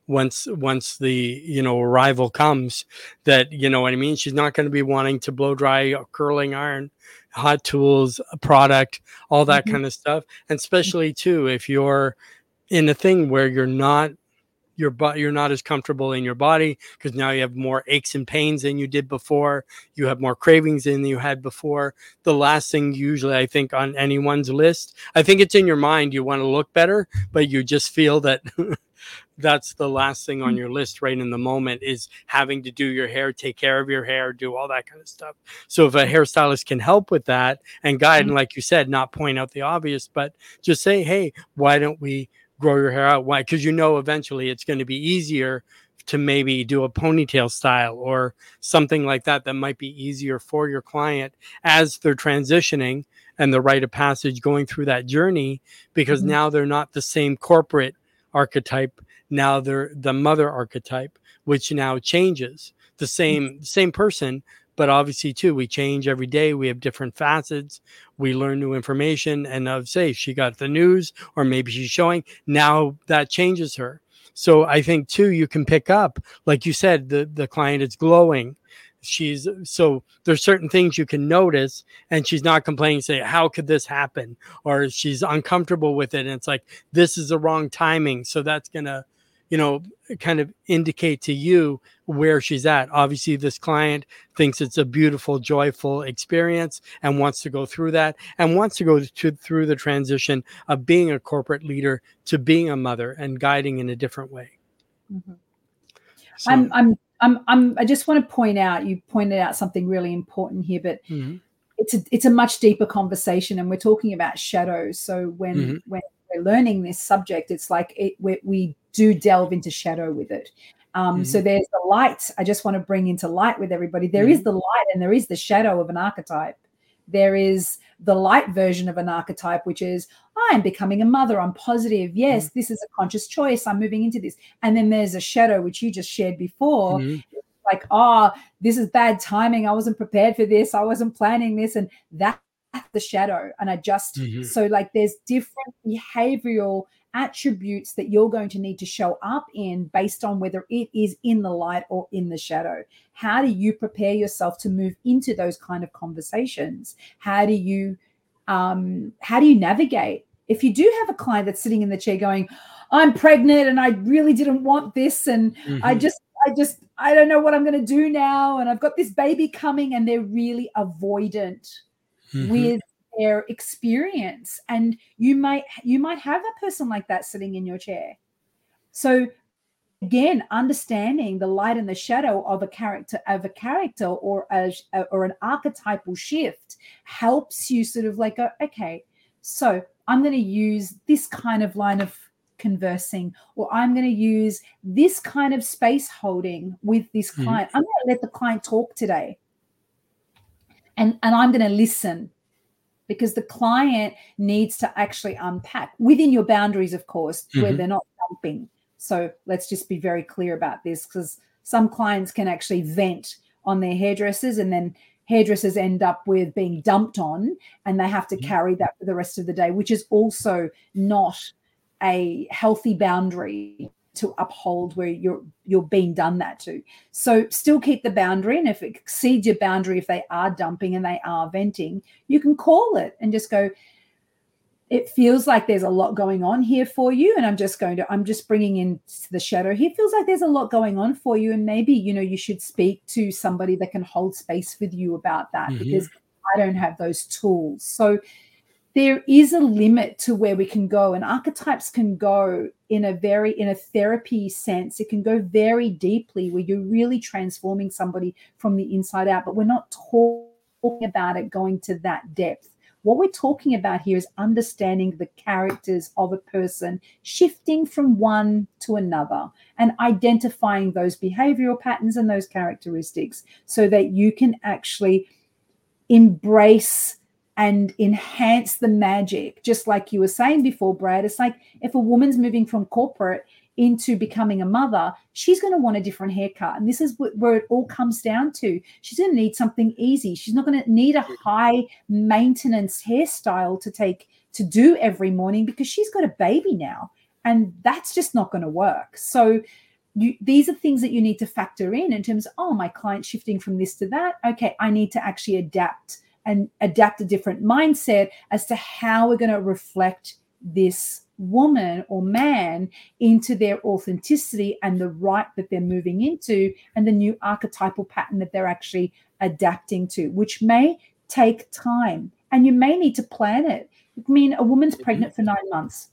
once once the you know arrival comes that you know what i mean she's not going to be wanting to blow dry a curling iron hot tools a product all that mm-hmm. kind of stuff and especially too if you're in a thing where you're not your but you're not as comfortable in your body because now you have more aches and pains than you did before you have more cravings than you had before the last thing usually i think on anyone's list i think it's in your mind you want to look better but you just feel that that's the last thing on mm. your list right in the moment is having to do your hair, take care of your hair, do all that kind of stuff. So if a hairstylist can help with that and guide, and mm-hmm. like you said, not point out the obvious, but just say, hey, why don't we grow your hair out? Why? Because you know eventually it's going to be easier to maybe do a ponytail style or something like that that might be easier for your client as they're transitioning and the rite of passage going through that journey because mm-hmm. now they're not the same corporate archetype now they're the mother archetype which now changes. The mm. same same person but obviously too we change every day. We have different facets. We learn new information and of say she got the news or maybe she's showing now that changes her. So i think too you can pick up like you said the the client is glowing she's so there's certain things you can notice and she's not complaining say how could this happen or she's uncomfortable with it and it's like this is the wrong timing so that's gonna you know, kind of indicate to you where she's at. Obviously, this client thinks it's a beautiful, joyful experience and wants to go through that and wants to go to, through the transition of being a corporate leader to being a mother and guiding in a different way. Mm-hmm. So, I'm, I'm, I'm, I'm, I just want to point out, you pointed out something really important here, but mm-hmm. it's a, it's a much deeper conversation and we're talking about shadows. So when, mm-hmm. when we're learning this subject, it's like it, we, we do delve into shadow with it. Um, mm-hmm. So there's the light. I just want to bring into light with everybody. There mm-hmm. is the light and there is the shadow of an archetype. There is the light version of an archetype, which is I'm becoming a mother. I'm positive. Yes, mm-hmm. this is a conscious choice. I'm moving into this. And then there's a shadow, which you just shared before. Mm-hmm. Like, oh, this is bad timing. I wasn't prepared for this. I wasn't planning this. And that's the shadow. And I just, mm-hmm. so like there's different behavioral attributes that you're going to need to show up in based on whether it is in the light or in the shadow. How do you prepare yourself to move into those kind of conversations? How do you um, how do you navigate? If you do have a client that's sitting in the chair going, I'm pregnant and I really didn't want this, and mm-hmm. I just I just I don't know what I'm going to do now, and I've got this baby coming, and they're really avoidant mm-hmm. with their experience and you might you might have a person like that sitting in your chair so again understanding the light and the shadow of a character of a character or a or an archetypal shift helps you sort of like go okay so i'm going to use this kind of line of conversing or i'm going to use this kind of space holding with this mm-hmm. client mm-hmm. i'm going to let the client talk today and and i'm going to listen because the client needs to actually unpack within your boundaries, of course, mm-hmm. where they're not dumping. So let's just be very clear about this because some clients can actually vent on their hairdressers and then hairdressers end up with being dumped on and they have to mm-hmm. carry that for the rest of the day, which is also not a healthy boundary to uphold where you're you're being done that to. So still keep the boundary, and if it exceeds your boundary, if they are dumping and they are venting, you can call it and just go. It feels like there's a lot going on here for you, and I'm just going to. I'm just bringing in the shadow here. Feels like there's a lot going on for you, and maybe you know you should speak to somebody that can hold space with you about that mm-hmm. because I don't have those tools. So there is a limit to where we can go and archetypes can go in a very in a therapy sense. It can go very deeply where you're really transforming somebody from the inside out but we're not talking about it going to that depth. What we're talking about here is understanding the characters of a person shifting from one to another and identifying those behavioral patterns and those characteristics so that you can actually embrace and enhance the magic. Just like you were saying before, Brad, it's like if a woman's moving from corporate into becoming a mother, she's going to want a different haircut. And this is where it all comes down to. She's going to need something easy. She's not going to need a high maintenance hairstyle to take to do every morning because she's got a baby now. And that's just not going to work. So, you, these are things that you need to factor in in terms of, oh, my client shifting from this to that. Okay, I need to actually adapt and adapt a different mindset as to how we're going to reflect this woman or man into their authenticity and the rite that they're moving into and the new archetypal pattern that they're actually adapting to, which may take time and you may need to plan it. I mean, a woman's mm-hmm. pregnant for nine months.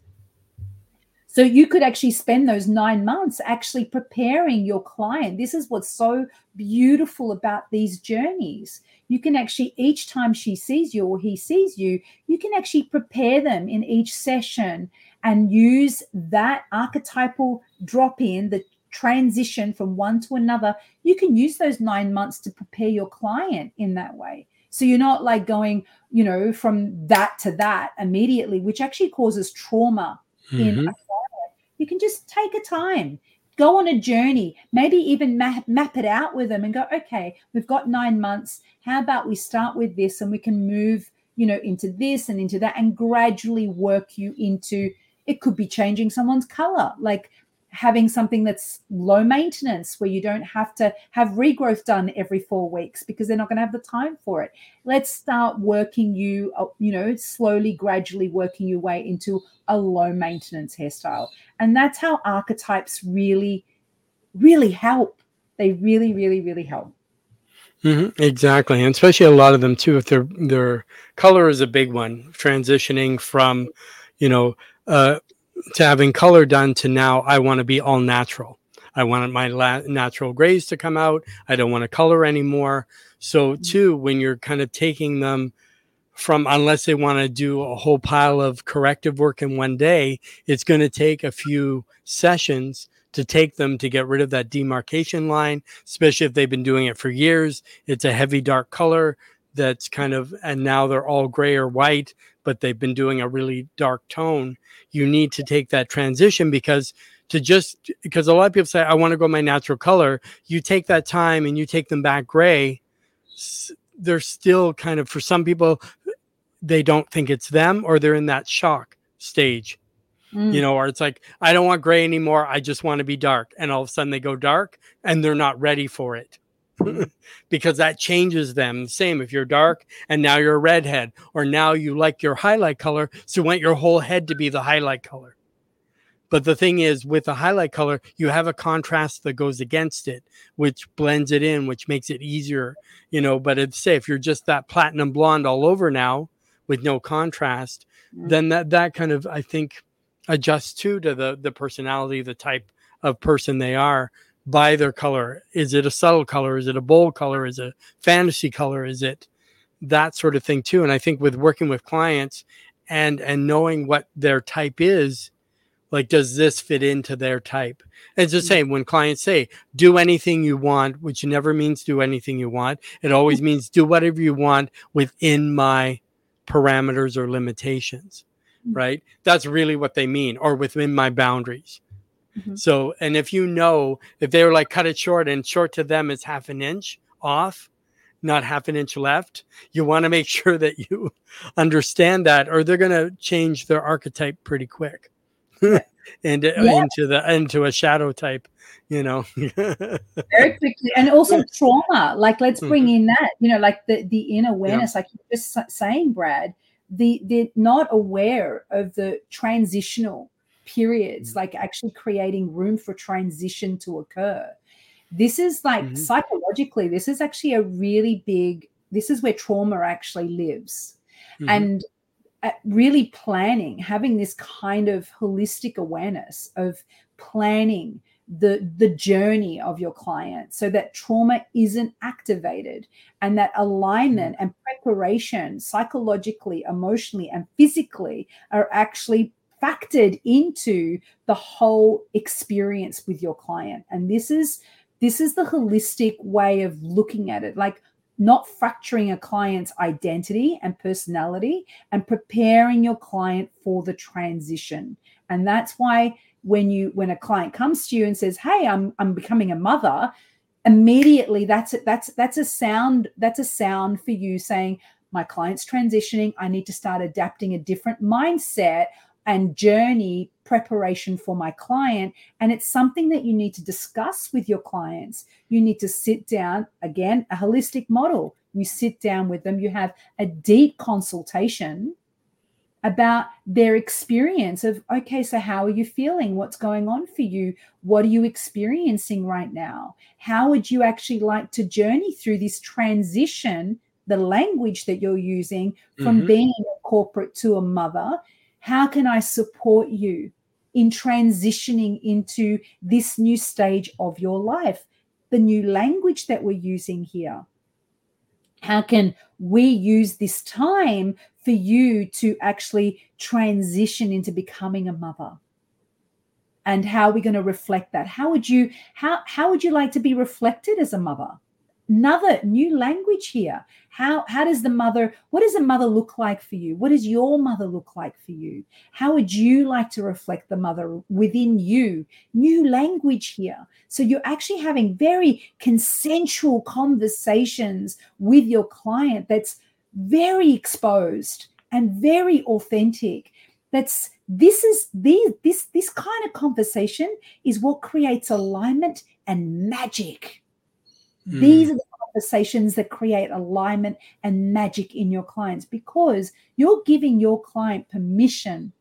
So you could actually spend those nine months actually preparing your client. This is what's so beautiful about these journeys. You can actually, each time she sees you or he sees you, you can actually prepare them in each session and use that archetypal drop in, the transition from one to another. You can use those nine months to prepare your client in that way. So you're not like going, you know, from that to that immediately, which actually causes trauma mm-hmm. in a you can just take a time, go on a journey, maybe even map, map it out with them and go, okay, we've got nine months. How about we start with this and we can move, you know, into this and into that and gradually work you into it could be changing someone's color. Like, having something that's low maintenance where you don't have to have regrowth done every four weeks because they're not going to have the time for it. Let's start working you uh, you know slowly gradually working your way into a low maintenance hairstyle. And that's how archetypes really really help. They really really really help. Mm-hmm, exactly, and especially a lot of them too. If their their color is a big one, transitioning from, you know, uh, to having color done to now, I want to be all natural. I want my la- natural grays to come out. I don't want to color anymore. So mm-hmm. too, when you're kind of taking them from, unless they want to do a whole pile of corrective work in one day, it's going to take a few sessions to take them to get rid of that demarcation line, especially if they've been doing it for years. It's a heavy dark color that's kind of, and now they're all gray or white, but they've been doing a really dark tone. You need to take that transition because to just, because a lot of people say, I want to go my natural color. You take that time and you take them back gray. They're still kind of, for some people, they don't think it's them or they're in that shock stage mm. you know, or it's like, I don't want gray anymore. I just want to be dark. And all of a sudden they go dark and they're not ready for it. because that changes them. Same if you're dark and now you're a redhead, or now you like your highlight color, so you want your whole head to be the highlight color. But the thing is, with the highlight color, you have a contrast that goes against it, which blends it in, which makes it easier, you know. But it's say if you're just that platinum blonde all over now with no contrast, mm-hmm. then that that kind of I think adjusts too to the the personality, the type of person they are by their color. Is it a subtle color? Is it a bold color? Is it a fantasy color? Is it that sort of thing too? And I think with working with clients and and knowing what their type is, like does this fit into their type? It's the mm-hmm. same when clients say, do anything you want, which never means do anything you want. It always mm-hmm. means do whatever you want within my parameters or limitations. Mm-hmm. right? That's really what they mean, or within my boundaries. Mm-hmm. So, and if you know, if they were like cut it short and short to them is half an inch off, not half an inch left, you want to make sure that you understand that, or they're going to change their archetype pretty quick. and uh, yeah. into the into a shadow type you know very quickly and also trauma like let's bring mm-hmm. in that you know like the the inner awareness yeah. like you are just saying brad the they're not aware of the transitional periods mm-hmm. like actually creating room for transition to occur this is like mm-hmm. psychologically this is actually a really big this is where trauma actually lives mm-hmm. and uh, really planning having this kind of holistic awareness of planning the the journey of your client so that trauma isn't activated and that alignment and preparation psychologically emotionally and physically are actually factored into the whole experience with your client. And this is this is the holistic way of looking at it like not fracturing a client's identity and personality and preparing your client for the transition. And that's why when you when a client comes to you and says hey i'm i'm becoming a mother immediately that's that's that's a sound that's a sound for you saying my client's transitioning. I need to start adapting a different mindset and journey preparation for my client. And it's something that you need to discuss with your clients. You need to sit down again a holistic model. You sit down with them. You have a deep consultation about their experience of okay so how are you feeling? What's going on for you? What are you experiencing right now? How would you actually like to journey through this transition the language that you're using from mm-hmm. being a corporate to a mother how can i support you in transitioning into this new stage of your life the new language that we're using here? How can we use this time for you to actually transition into becoming a mother? And how are we going to reflect that? How would you how how would you like to be reflected as a mother another new language here. How how does the mother what does a mother look like for you? What does your mother look like for you? How would you like to reflect the mother within you? New language here. So you're actually having very consensual conversations with your client that's very exposed and very authentic. That's this is these this this kind of conversation is what creates alignment and magic. Mm. These are the conversations that create alignment and magic in your clients because you're giving your client permission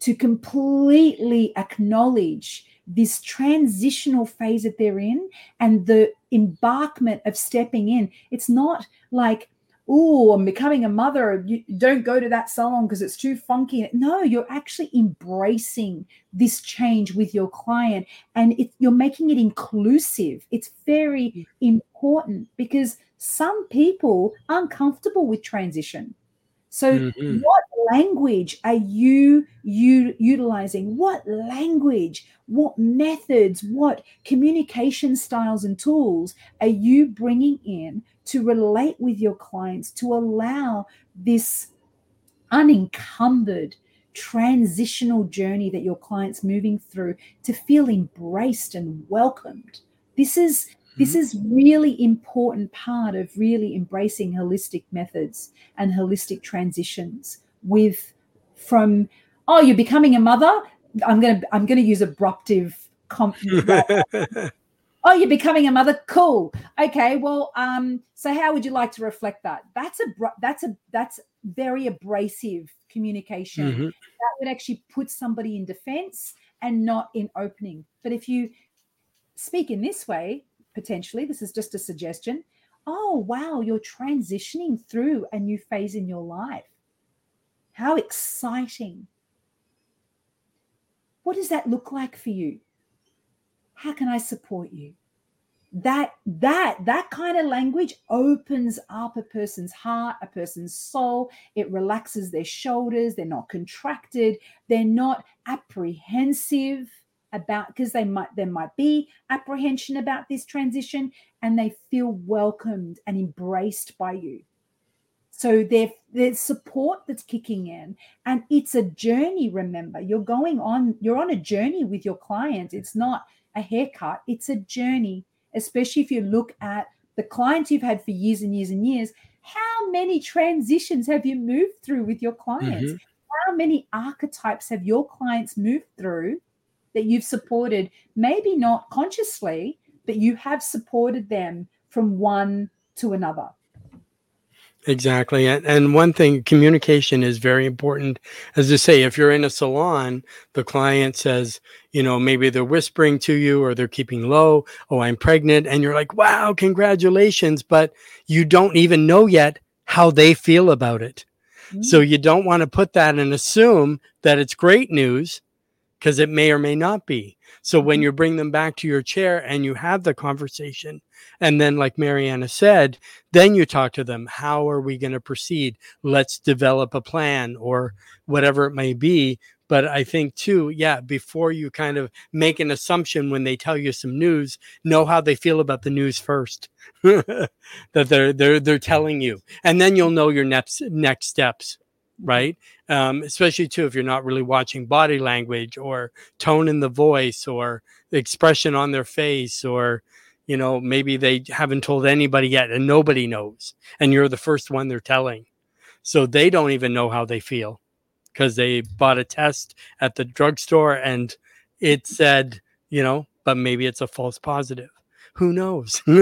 to completely acknowledge this transitional phase that they're in and the embarkment of stepping in. It's not like, oh, I'm becoming a mother. You don't go to that salon because it's too funky. No, you're actually embracing this change with your client and it, you're making it inclusive. It's very important because some people aren't comfortable with transition. So, mm-hmm. what language are you, you utilizing? What language, what methods, what communication styles and tools are you bringing in to relate with your clients to allow this unencumbered transitional journey that your clients moving through to feel embraced and welcomed? This is this mm-hmm. is really important part of really embracing holistic methods and holistic transitions with from oh you're becoming a mother i'm going to i'm going to use abruptive comp oh you're becoming a mother cool okay well um so how would you like to reflect that that's a that's a that's very abrasive communication mm-hmm. that would actually put somebody in defense and not in opening but if you speak in this way potentially this is just a suggestion oh wow you're transitioning through a new phase in your life how exciting. What does that look like for you? How can I support you? That that that kind of language opens up a person's heart, a person's soul. It relaxes their shoulders. They're not contracted. They're not apprehensive about because they might there might be apprehension about this transition and they feel welcomed and embraced by you so there, there's support that's kicking in, and it's a journey. Remember, you're going on. You're on a journey with your clients. It's not a haircut. It's a journey. Especially if you look at the clients you've had for years and years and years. How many transitions have you moved through with your clients? Mm-hmm. How many archetypes have your clients moved through that you've supported? Maybe not consciously, but you have supported them from one to another. Exactly. And, and one thing, communication is very important. As I say, if you're in a salon, the client says, you know, maybe they're whispering to you or they're keeping low, oh, I'm pregnant. And you're like, wow, congratulations. But you don't even know yet how they feel about it. Mm-hmm. So mm. you don't want to put that and assume that it's great news because it may or may not be. So when mm-hmm. you bring them back to your chair and you have the conversation, and then, like Mariana said, then you talk to them. How are we going to proceed? Let's develop a plan or whatever it may be. But I think too, yeah, before you kind of make an assumption when they tell you some news, know how they feel about the news first that they're they're they're telling you, and then you'll know your next next steps right? Um, especially too if you're not really watching body language or tone in the voice or expression on their face or you know maybe they haven't told anybody yet and nobody knows and you're the first one they're telling. So they don't even know how they feel because they bought a test at the drugstore and it said you know but maybe it's a false positive. Who knows?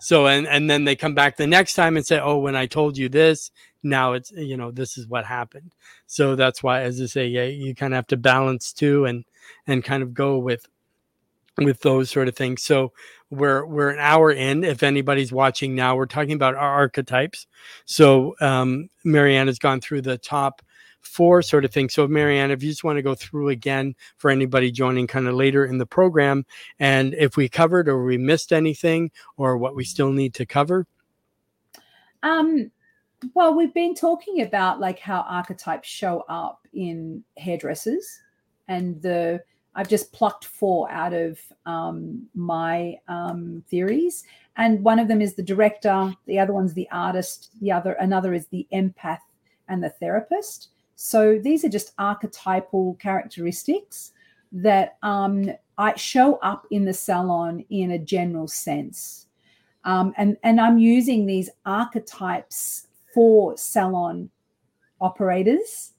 So and and then they come back the next time and say oh when i told you this now it's you know this is what happened. So that's why as i say yeah you kind of have to balance too and and kind of go with with those sort of things. So we're we're an hour in if anybody's watching now we're talking about our archetypes. So um mariana's gone through the top four sort of things. So Marianne, if you just want to go through again for anybody joining kind of later in the program and if we covered or we missed anything or what we still need to cover? Um well, we've been talking about like how archetypes show up in hairdressers, and the I've just plucked four out of um, my um, theories, and one of them is the director, the other one's the artist, the other another is the empath and the therapist. So these are just archetypal characteristics that um, I show up in the salon in a general sense. Um, and, and I'm using these archetypes for salon operators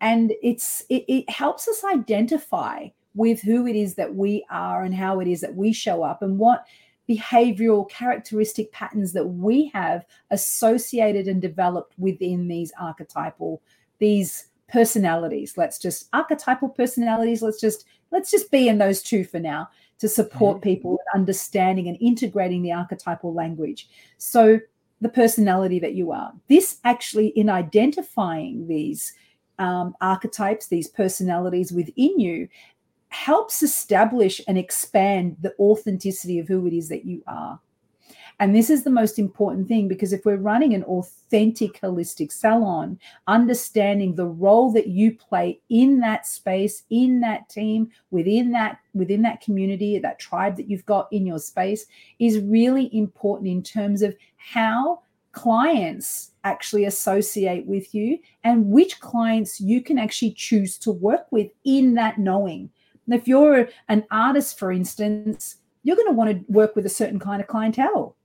and it's it, it helps us identify with who it is that we are and how it is that we show up and what behavioral characteristic patterns that we have associated and developed within these archetypal these personalities. Let's just archetypal personalities let's just let's just be in those two for now to support mm-hmm. people in understanding and integrating the archetypal language. So the personality that you are. This actually in identifying these um, archetypes these personalities within you helps establish and expand the authenticity of who it is that you are. And this is the most important thing because if we're running an authentic holistic salon, understanding the role that you play in that space, in that team, within that within that community, that tribe that you've got in your space is really important in terms of how clients actually associate with you and which clients you can actually choose to work with in that knowing if you're an artist, for instance, you're going to want to work with a certain kind of clientele.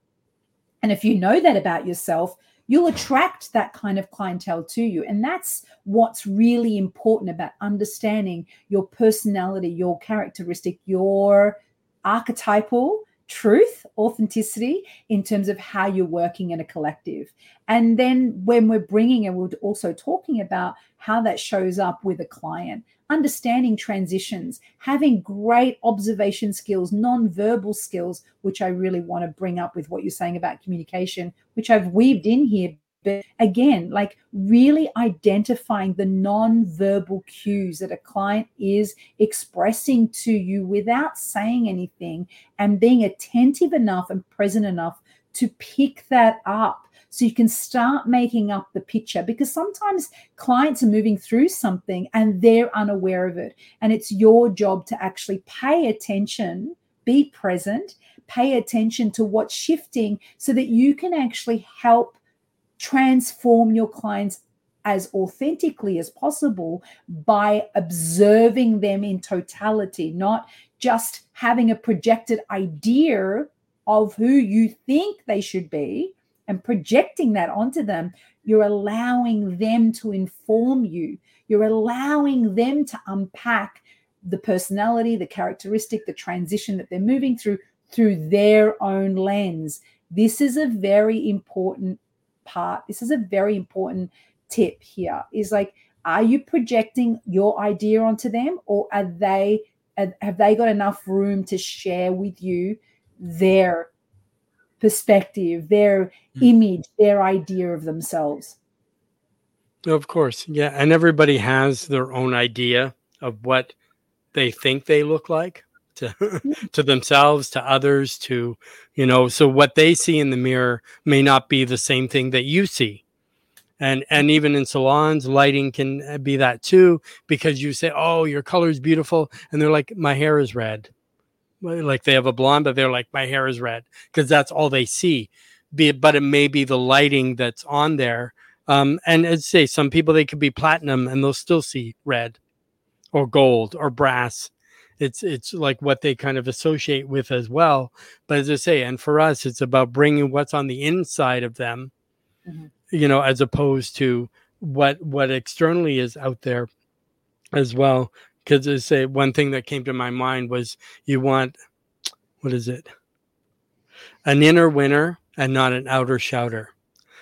And if you know that about yourself, you'll attract that kind of clientele to you. And that's what's really important about understanding your personality, your characteristic, your archetypal truth, authenticity in terms of how you're working in a collective. And then when we're bringing and we're also talking about how that shows up with a client, understanding transitions, having great observation skills, non-verbal skills, which I really want to bring up with what you're saying about communication, which I've weaved in here. But again, like really identifying the non-verbal cues that a client is expressing to you without saying anything and being attentive enough and present enough to pick that up so you can start making up the picture because sometimes clients are moving through something and they're unaware of it. And it's your job to actually pay attention, be present, pay attention to what's shifting so that you can actually help transform your clients as authentically as possible by observing them in totality, not just having a projected idea of who you think they should be, and projecting that onto them, you're allowing them to inform you. You're allowing them to unpack the personality, the characteristic, the transition that they're moving through through their own lens. This is a very important part. This is a very important tip here is like, are you projecting your idea onto them or are they, have they got enough room to share with you their perspective, their mm. image, their idea of themselves. Of course. Yeah. And everybody has their own idea of what they think they look like to to themselves, to others, to you know, so what they see in the mirror may not be the same thing that you see. And and even in salons, lighting can uh, be that too, because you say, Oh, your color is beautiful, and they're like, My hair is red like they have a blonde, but they're like, my hair is red because that's all they see. Be but it may be the lighting that's on there. Um, and as say, some people they could be platinum and they'll still see red, or gold, or brass. It's it's like what they kind of associate with as well. But as I say, and for us, it's about bringing what's on the inside of them, mm-hmm. you know, as opposed to what what externally is out there as well because I say one thing that came to my mind was you want what is it? An inner winner and not an outer shouter.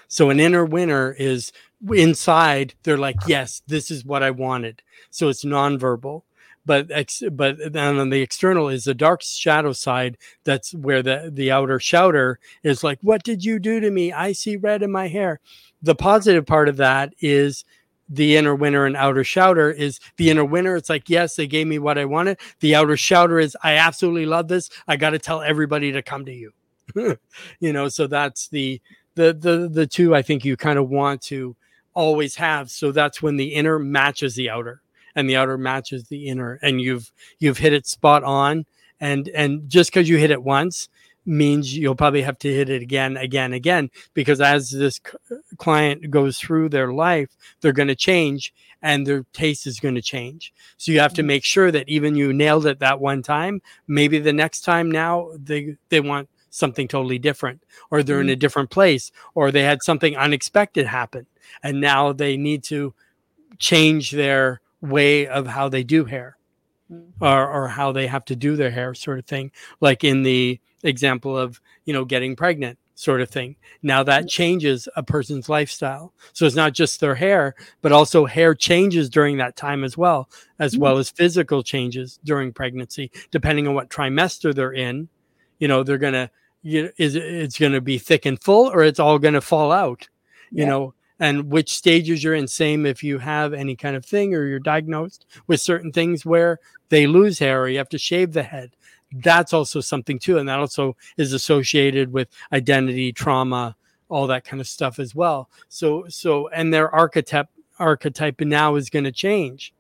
So an inner winner is inside they're like, yes, this is what I wanted. So it's nonverbal. But ex- but then on the external is the dark shadow side. That's where the the outer shouter is like, what did you do to me? I see red in my hair. The positive part of that is the inner winner and outer shouter is the inner winner. It's like, yes, they gave me what I wanted. The outer shouter is, I absolutely love this. I got to tell everybody to come to you. you know, so that's the, the, the, the two I think you kind of want to always have. So that's when the inner matches the outer and the outer matches the inner and you've, you've hit it spot on. And, and just because you hit it once means you'll probably have to hit it again, again, again, because as this client goes through their life, they're going to change and their taste is going to change. So you have to mm-hmm. make sure that even you nailed it that one time, maybe the next time now they, they want something totally different or they're mm-hmm. in a different place or they had something unexpected happen and now they need to change their way of how they do hair Mm. or, or how they have to do their hair sort of thing like in the example of you know getting pregnant sort of thing now that changes a person's lifestyle so it's not just their hair but also hair changes during that time as well as Mm. well as physical changes during pregnancy depending on what trimester they're in you know they're gonna you is it's gonna be thick and full or it's all gonna fall out you Yeah. know and which stages you're in. Same if you have any kind of thing or you're diagnosed with certain things where they lose hair or you have to shave the head. That's also something too and that also is associated with identity trauma all that kind of stuff as well. So so and their archetype archetype now is going to change.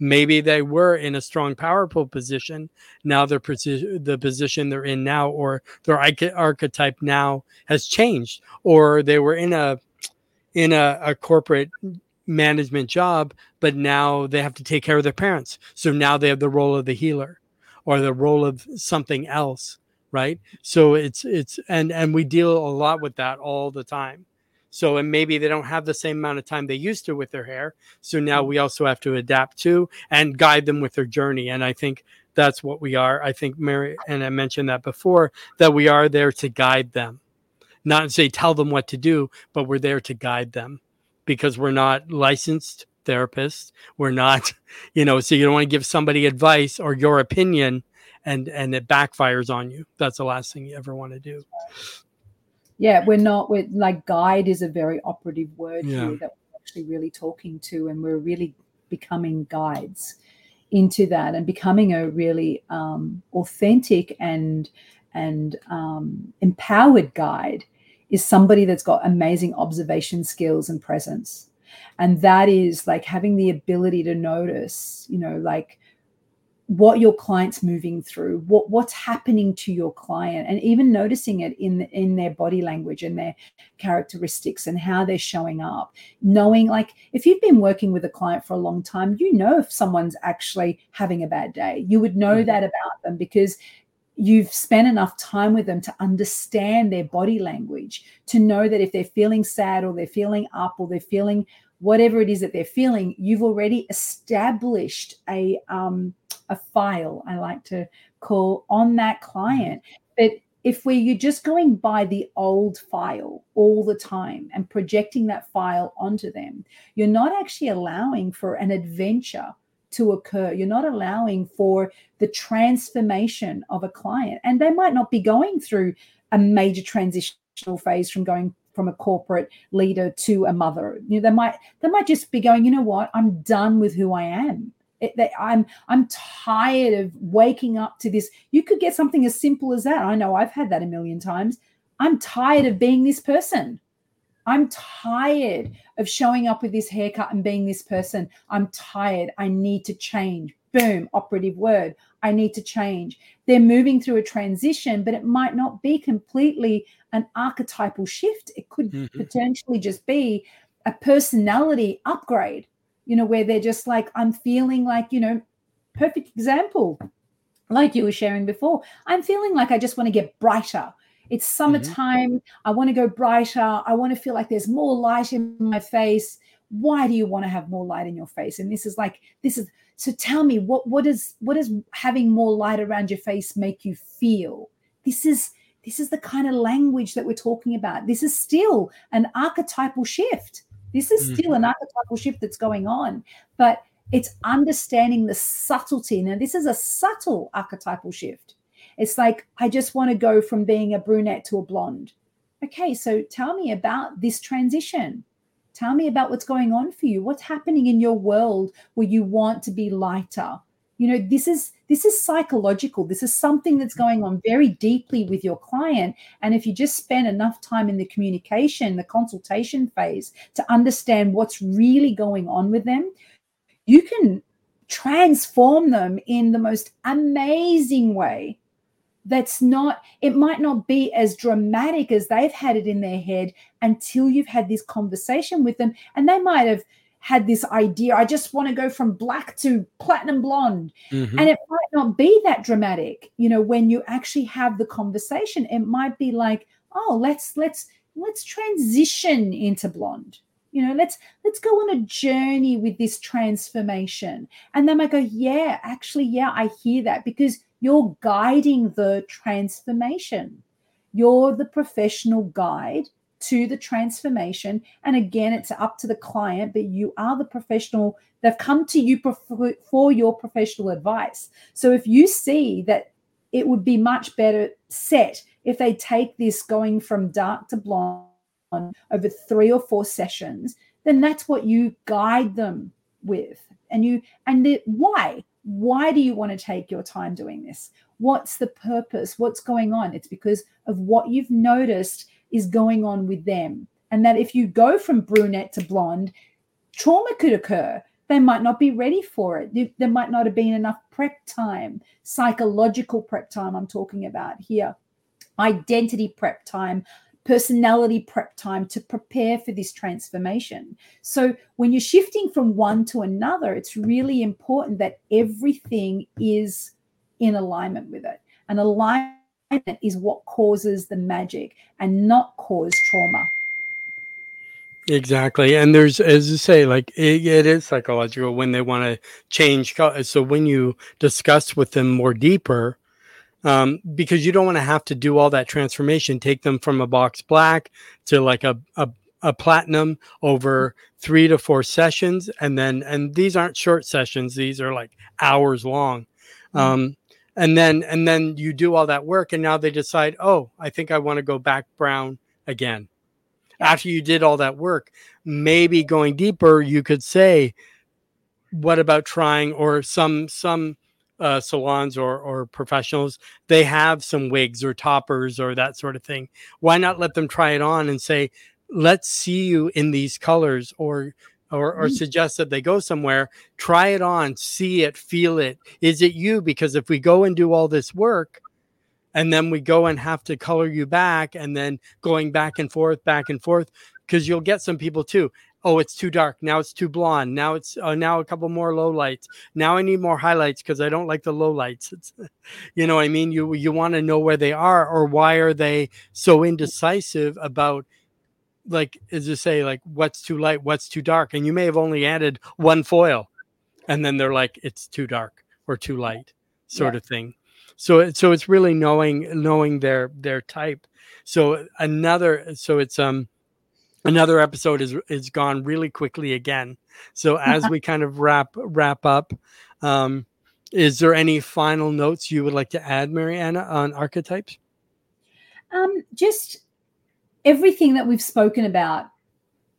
Maybe they were in a strong powerful position. Now the position they're in now or their archetype now has changed or they were in a in a, a corporate management job but now they have to take care of their parents. So now they have the role of the healer or the role of something else right? So it's it's and and we deal a lot with that all the time. So and maybe they don't have the same amount of time they used to with their hair. So now we also have to adapt to and guide them with their journey. And i think that's what we are. I think mary and i mentioned that before that we are there to guide them not say tell them what to do but we're there to guide them because we're not licensed therapists. We're not you know so you don't want to give somebody advice or your opinion and and it backfires on you. That's the last thing you ever want to do. Yeah we're not we're like guide is a very operative word Yeah. here that we're actually really talking to and we're really becoming guides into that and becoming a really um, authentic and and um, empowered guide is somebody that's got amazing observation skills and presence. And that is like having the ability to notice you know like what your client's moving through what what's happening to your client and even noticing it in in their body language and their characteristics and how they're showing up. Knowing like if you've been working with a client for a long time you know if someone's actually having a bad day. You would know Mhm. that about them because you've spent enough time with them to understand their body language to know that if they're feeling sad or they're feeling up or they're feeling whatever it is that they're feeling you've already established a um a file i like to call on that client. But if we you're just going by the old file all the time and projecting that file onto them you're not actually allowing for an adventure to occur. You're not allowing for the transformation of a client. And they might not be going through a major transitional phase from going from a corporate leader to a mother. You know they might they might just be going you know what? I'm done with who i am. It, they, i'm i'm tired of waking up to this. You could get something as simple as that. I know i've had that a million times. I'm tired of being this person i'm tired of showing up with this haircut and being this person. I'm tired. I need to change. Boom operative word. I need to change. They're moving through a transition but it might not be completely an archetypal shift. It could Mhm. potentially just be a personality upgrade you know where they're just like i'm feeling like you know perfect example like you were sharing before. I'm feeling like i just want to get brighter it's mm-hmm. summertime. I want to go brighter. I want to feel like there's more light in my face. Why do you want to have more light in your face? And this is like this is so tell me what what is what does having more light around your face make you feel? This is this is the kind of language that we're talking about. This is still an archetypal shift. This is still an mm-hmm. archetypal shift that's going on but it's understanding the subtlety. Now this is a subtle archetypal shift it's like i just want to go from being a brunette to a blonde. Okay so tell me about this transition. Tell me about what's going on for you. What's happening in your world where you want to be lighter? You know this is this is psychological. This is something that's going on very deeply with your client. And if you just spend enough time in the communication the consultation phase to understand what's really going on with them you can transform them in the most amazing way that's not it might not be as dramatic as they've had it in their head until you've had this conversation with them. And they might have had this idea i just want to go from black to platinum blonde. Mhm. and it might not be that dramatic you know when you actually have the conversation. It might be like oh let's let's let's transition into blonde. You know let's let's go on a journey with this transformation. And they might go yeah actually yeah i hear that because you're guiding the transformation you're the professional guide to the transformation and again it's up to the client but you are the professional they've come to you for your professional advice so if you see that it would be much better set if they take this going from dark to blonde over three or four sessions, then that's what you guide them with. And you and the, why? Why do you want to take your time doing this? What's the purpose? What's going on? It's because of what you've noticed is going on with them. And that if you go from brunette to blonde, trauma could occur. They might not be ready for it. There might not have been enough prep time, psychological prep time, I'm talking about here, identity prep time, personality prep time to prepare for this transformation. So when you're shifting from one to another, it's really important that everything is in alignment with it. And alignment is what causes the magic and not cause trauma. Exactly. And there's, as you say, like it, it is psychological when they want to change. So when you discuss with them more deeper, um, because you don't want to have to do all that transformation, take them from a box black to like a, a, a platinum over three to four sessions. And then, and these aren't short sessions, these are like hours long. Mm-hmm. Um, and then, and then you do all that work and now they decide, oh, I think I want to go back brown again. After you did all that work, maybe going deeper, you could say, what about trying or some, some, uh, salons or, or professionals, they have some wigs or toppers or that sort of thing. Why not let them try it on and say, let's see you in these colors or or, or mm. suggest that they go somewhere, try it on, see it, feel it. Is it you? Because if we go and do all this work and then we go and have to color you back and then going back and forth, back and forth, because you'll get some people too oh it's too dark now it's too blonde now it's uh, now a couple more low lights now i need more highlights because i don't like the low lights. It's you know i mean? You you want to know where they are or why are they so indecisive about like as you say like what's too light what's too dark and you may have only added one foil and then they're like it's too dark or too light sort yeah. of thing. So so it's really knowing knowing their their type. So another so it's um another episode is is gone really quickly again. So as we kind of wrap wrap up, um, is there any final notes you would like to add, Mariana, on archetypes? Um, just everything that we've spoken about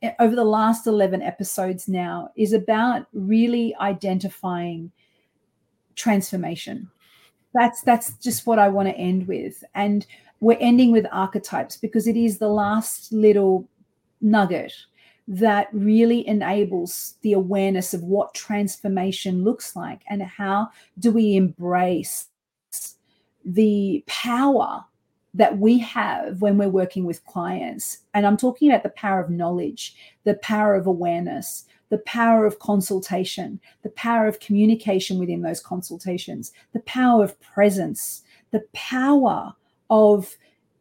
eh, over the last 11 episodes now is about really identifying transformation that's that's just what i want to end with and we're ending with archetypes because it is the last little nugget that really enables the awareness of what transformation looks like and how do we embrace the power that we have when we're working with clients. And I'm talking about the power of knowledge, the power of awareness, the power of consultation, the power of communication within those consultations, the power of presence, the power of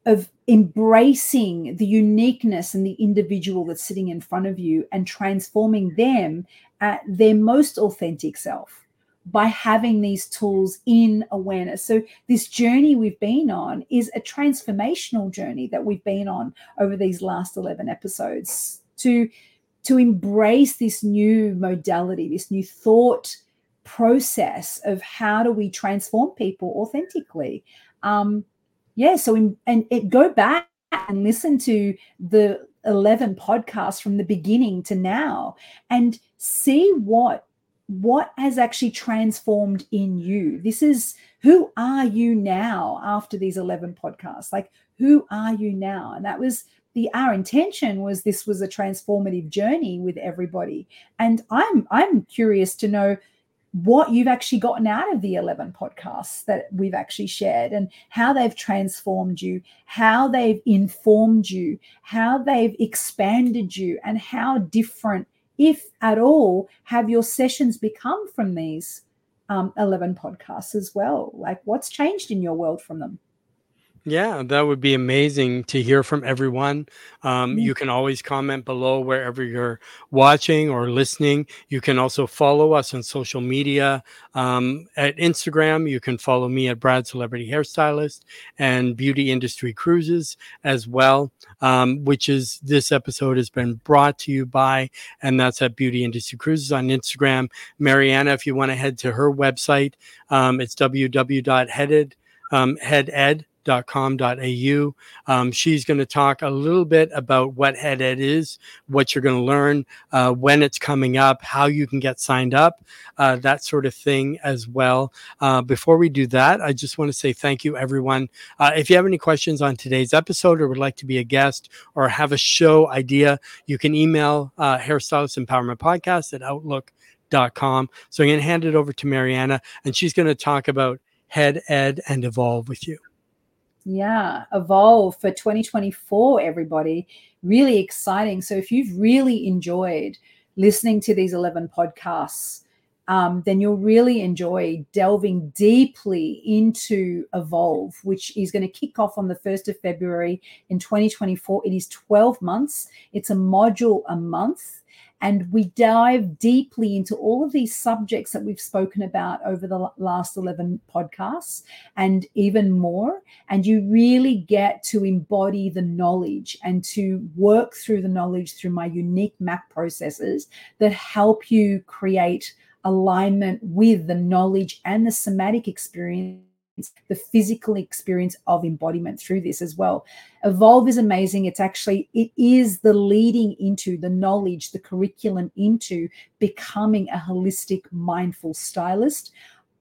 of embracing the uniqueness and the individual that's sitting in front of you and transforming them at their most authentic self by having these tools in awareness. So, this journey we've been on is a transformational journey that we've been on over these last 11 episodes to, to embrace this new modality, this new thought process of how do we transform people authentically. Um, yeah so in, and it go back and listen to the 11 podcasts from the beginning to now and see what what has actually transformed in you. This is who are you now after these 11 podcasts? Like who are you now? And that was the our intention was this was a transformative journey with everybody. And i'm i'm curious to know what you've actually gotten out of the 11 podcasts that we've actually shared and how they've transformed you, how they've informed you, how they've expanded you, and how different, if at all, have your sessions become from these um, 11 podcasts as well? Like, what's changed in your world from them? Yeah, that would be amazing to hear from everyone. Um, you can always comment below wherever you're watching or listening. You can also follow us on social media. Um, at Instagram, you can follow me at Brad Celebrity Hairstylist and Beauty Industry Cruises as well, um, which is this episode has been brought to you by, and that's at Beauty Industry Cruises on Instagram. Mariana, if you want to head to her website, um, it's www.headed um, headed.com.au. Um, she's going to talk a little bit about what Head Ed is, what you're going to learn, uh, when it's coming up, how you can get signed up, uh, that sort of thing as well. Uh, before we do that, I just want to say thank you, everyone. Uh, if you have any questions on today's episode or would like to be a guest or have a show idea, you can email uh, Hairstylist Empowerment Podcast at Outlook.com. So I'm going to hand it over to Mariana, and she's going to talk about Head Ed and Evolve with you. Yeah, Evolve for 2024, everybody. Really exciting. So, if you've really enjoyed listening to these 11 podcasts, um, then you'll really enjoy delving deeply into Evolve, which is going to kick off on the 1st of February in 2024. It is 12 months, it's a module a month. And we dive deeply into all of these subjects that we've spoken about over the last 11 podcasts and even more. And you really get to embody the knowledge and to work through the knowledge through my unique map processes that help you create alignment with the knowledge and the somatic experience the physical experience of embodiment through this as well. Evolve is amazing. It's actually it is the leading into the knowledge the curriculum into becoming a holistic mindful stylist.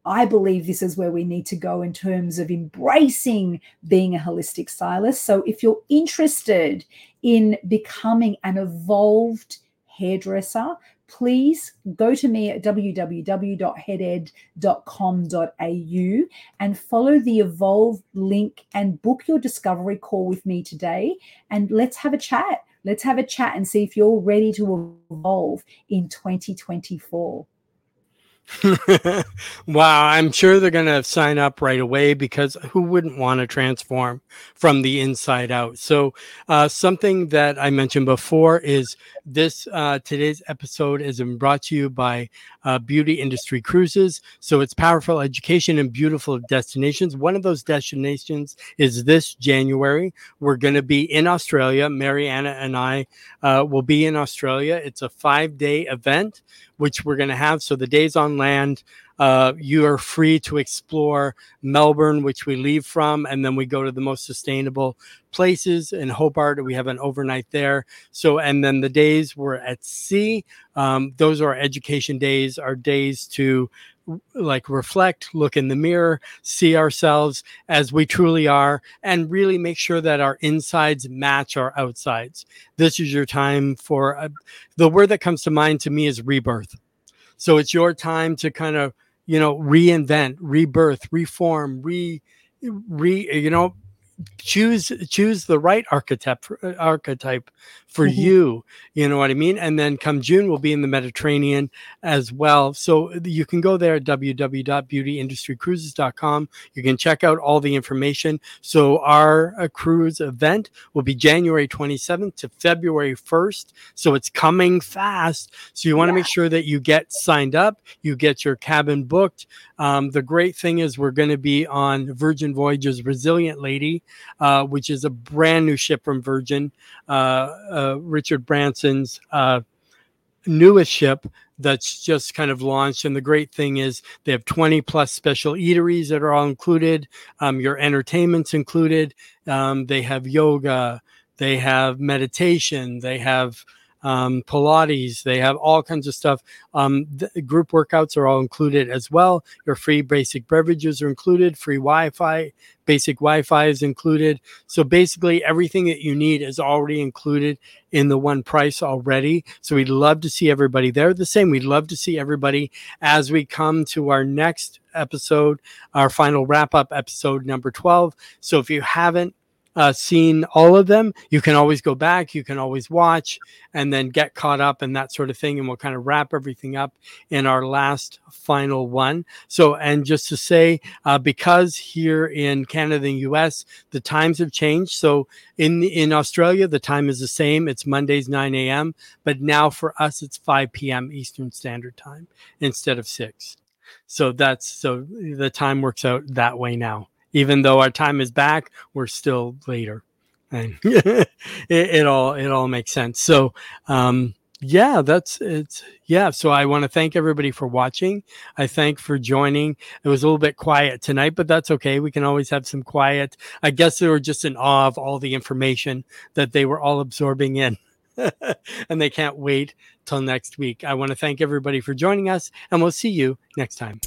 I believe this is where we need to go in terms of embracing being a holistic stylist. So, if you're interested in becoming an evolved hairdresser, please go to me at www.headed.com.au and follow the Evolve link and book your discovery call with me today. And let's have a chat. Let's have a chat and see if you're ready to evolve in 2024. wow, I'm sure they're going to sign up right away because who wouldn't want to transform from the inside out? So, uh, something that I mentioned before is this uh, today's episode is brought to you by uh, Beauty Industry Cruises. So, it's powerful education and beautiful destinations. One of those destinations is this January. We're going to be in Australia. Mariana and I uh, will be in Australia. It's a five day event which we're going to have. So the days on land, uh, you are free to explore Melbourne, which we leave from, and then we go to the most sustainable places in Hobart. We have an overnight there. So, and then the days we're at sea, um, those are education days, our days to like reflect, look in the mirror, see ourselves as we truly are, and really make sure that our insides match our outsides. This is your time for uh, the word that comes to mind to me is rebirth. So it's your time to kind of, you know, reinvent, rebirth, reform, re, re, you know, choose choose the right archetype archetype for mm-hmm. you you know what i mean? And then come june we'll be in the mediterranean as well. So you can go there at www.beautyindustrycruises.com you can check out all the information. So our uh, cruise event will be january 27th to february 1st so it's coming fast. So you want to yeah. make sure that you get signed up you get your cabin booked. Um, the great thing is we're going to be on virgin voyages resilient lady uh, which is a brand new ship from Virgin, uh, uh Richard Branson's uh, newest ship that's just kind of launched. And the great thing is they have 20 plus special eateries that are all included. Um, your entertainment's included. Um, they have yoga, they have meditation, they have um, Pilates. They have all kinds of stuff. Um, group workouts are all included as well. Your free basic beverages are included. Free Wi-Fi, basic Wi-Fi is included. So basically, everything that you need is already included in the one price already. So we'd love to see everybody there. The same, we'd love to see everybody as we come to our next episode, our final wrap-up episode number 12. So if you haven't uh, seen all of them, you can always go back, you can always watch, and then get caught up and that sort of thing. And we'll kind of wrap everything up in our last final one. So, and just to say, uh, because here in Canada and US, the times have changed. So in in Australia, the time is the same. It's Mondays 9 a.m. But now for us, it's 5 p.m. Eastern Standard Time instead of six. So that's so the time works out that way now even though our time is back, we're still later. And it, it, all it all makes sense. So um, yeah, that's it's yeah. So I want to thank everybody for watching. I thank for joining. It was a little bit quiet tonight, but that's okay. We can always have some quiet. I guess they were just in awe of all the information that they were all absorbing in. and they can't wait till next week. I want to thank everybody for joining us, and we'll see you next time.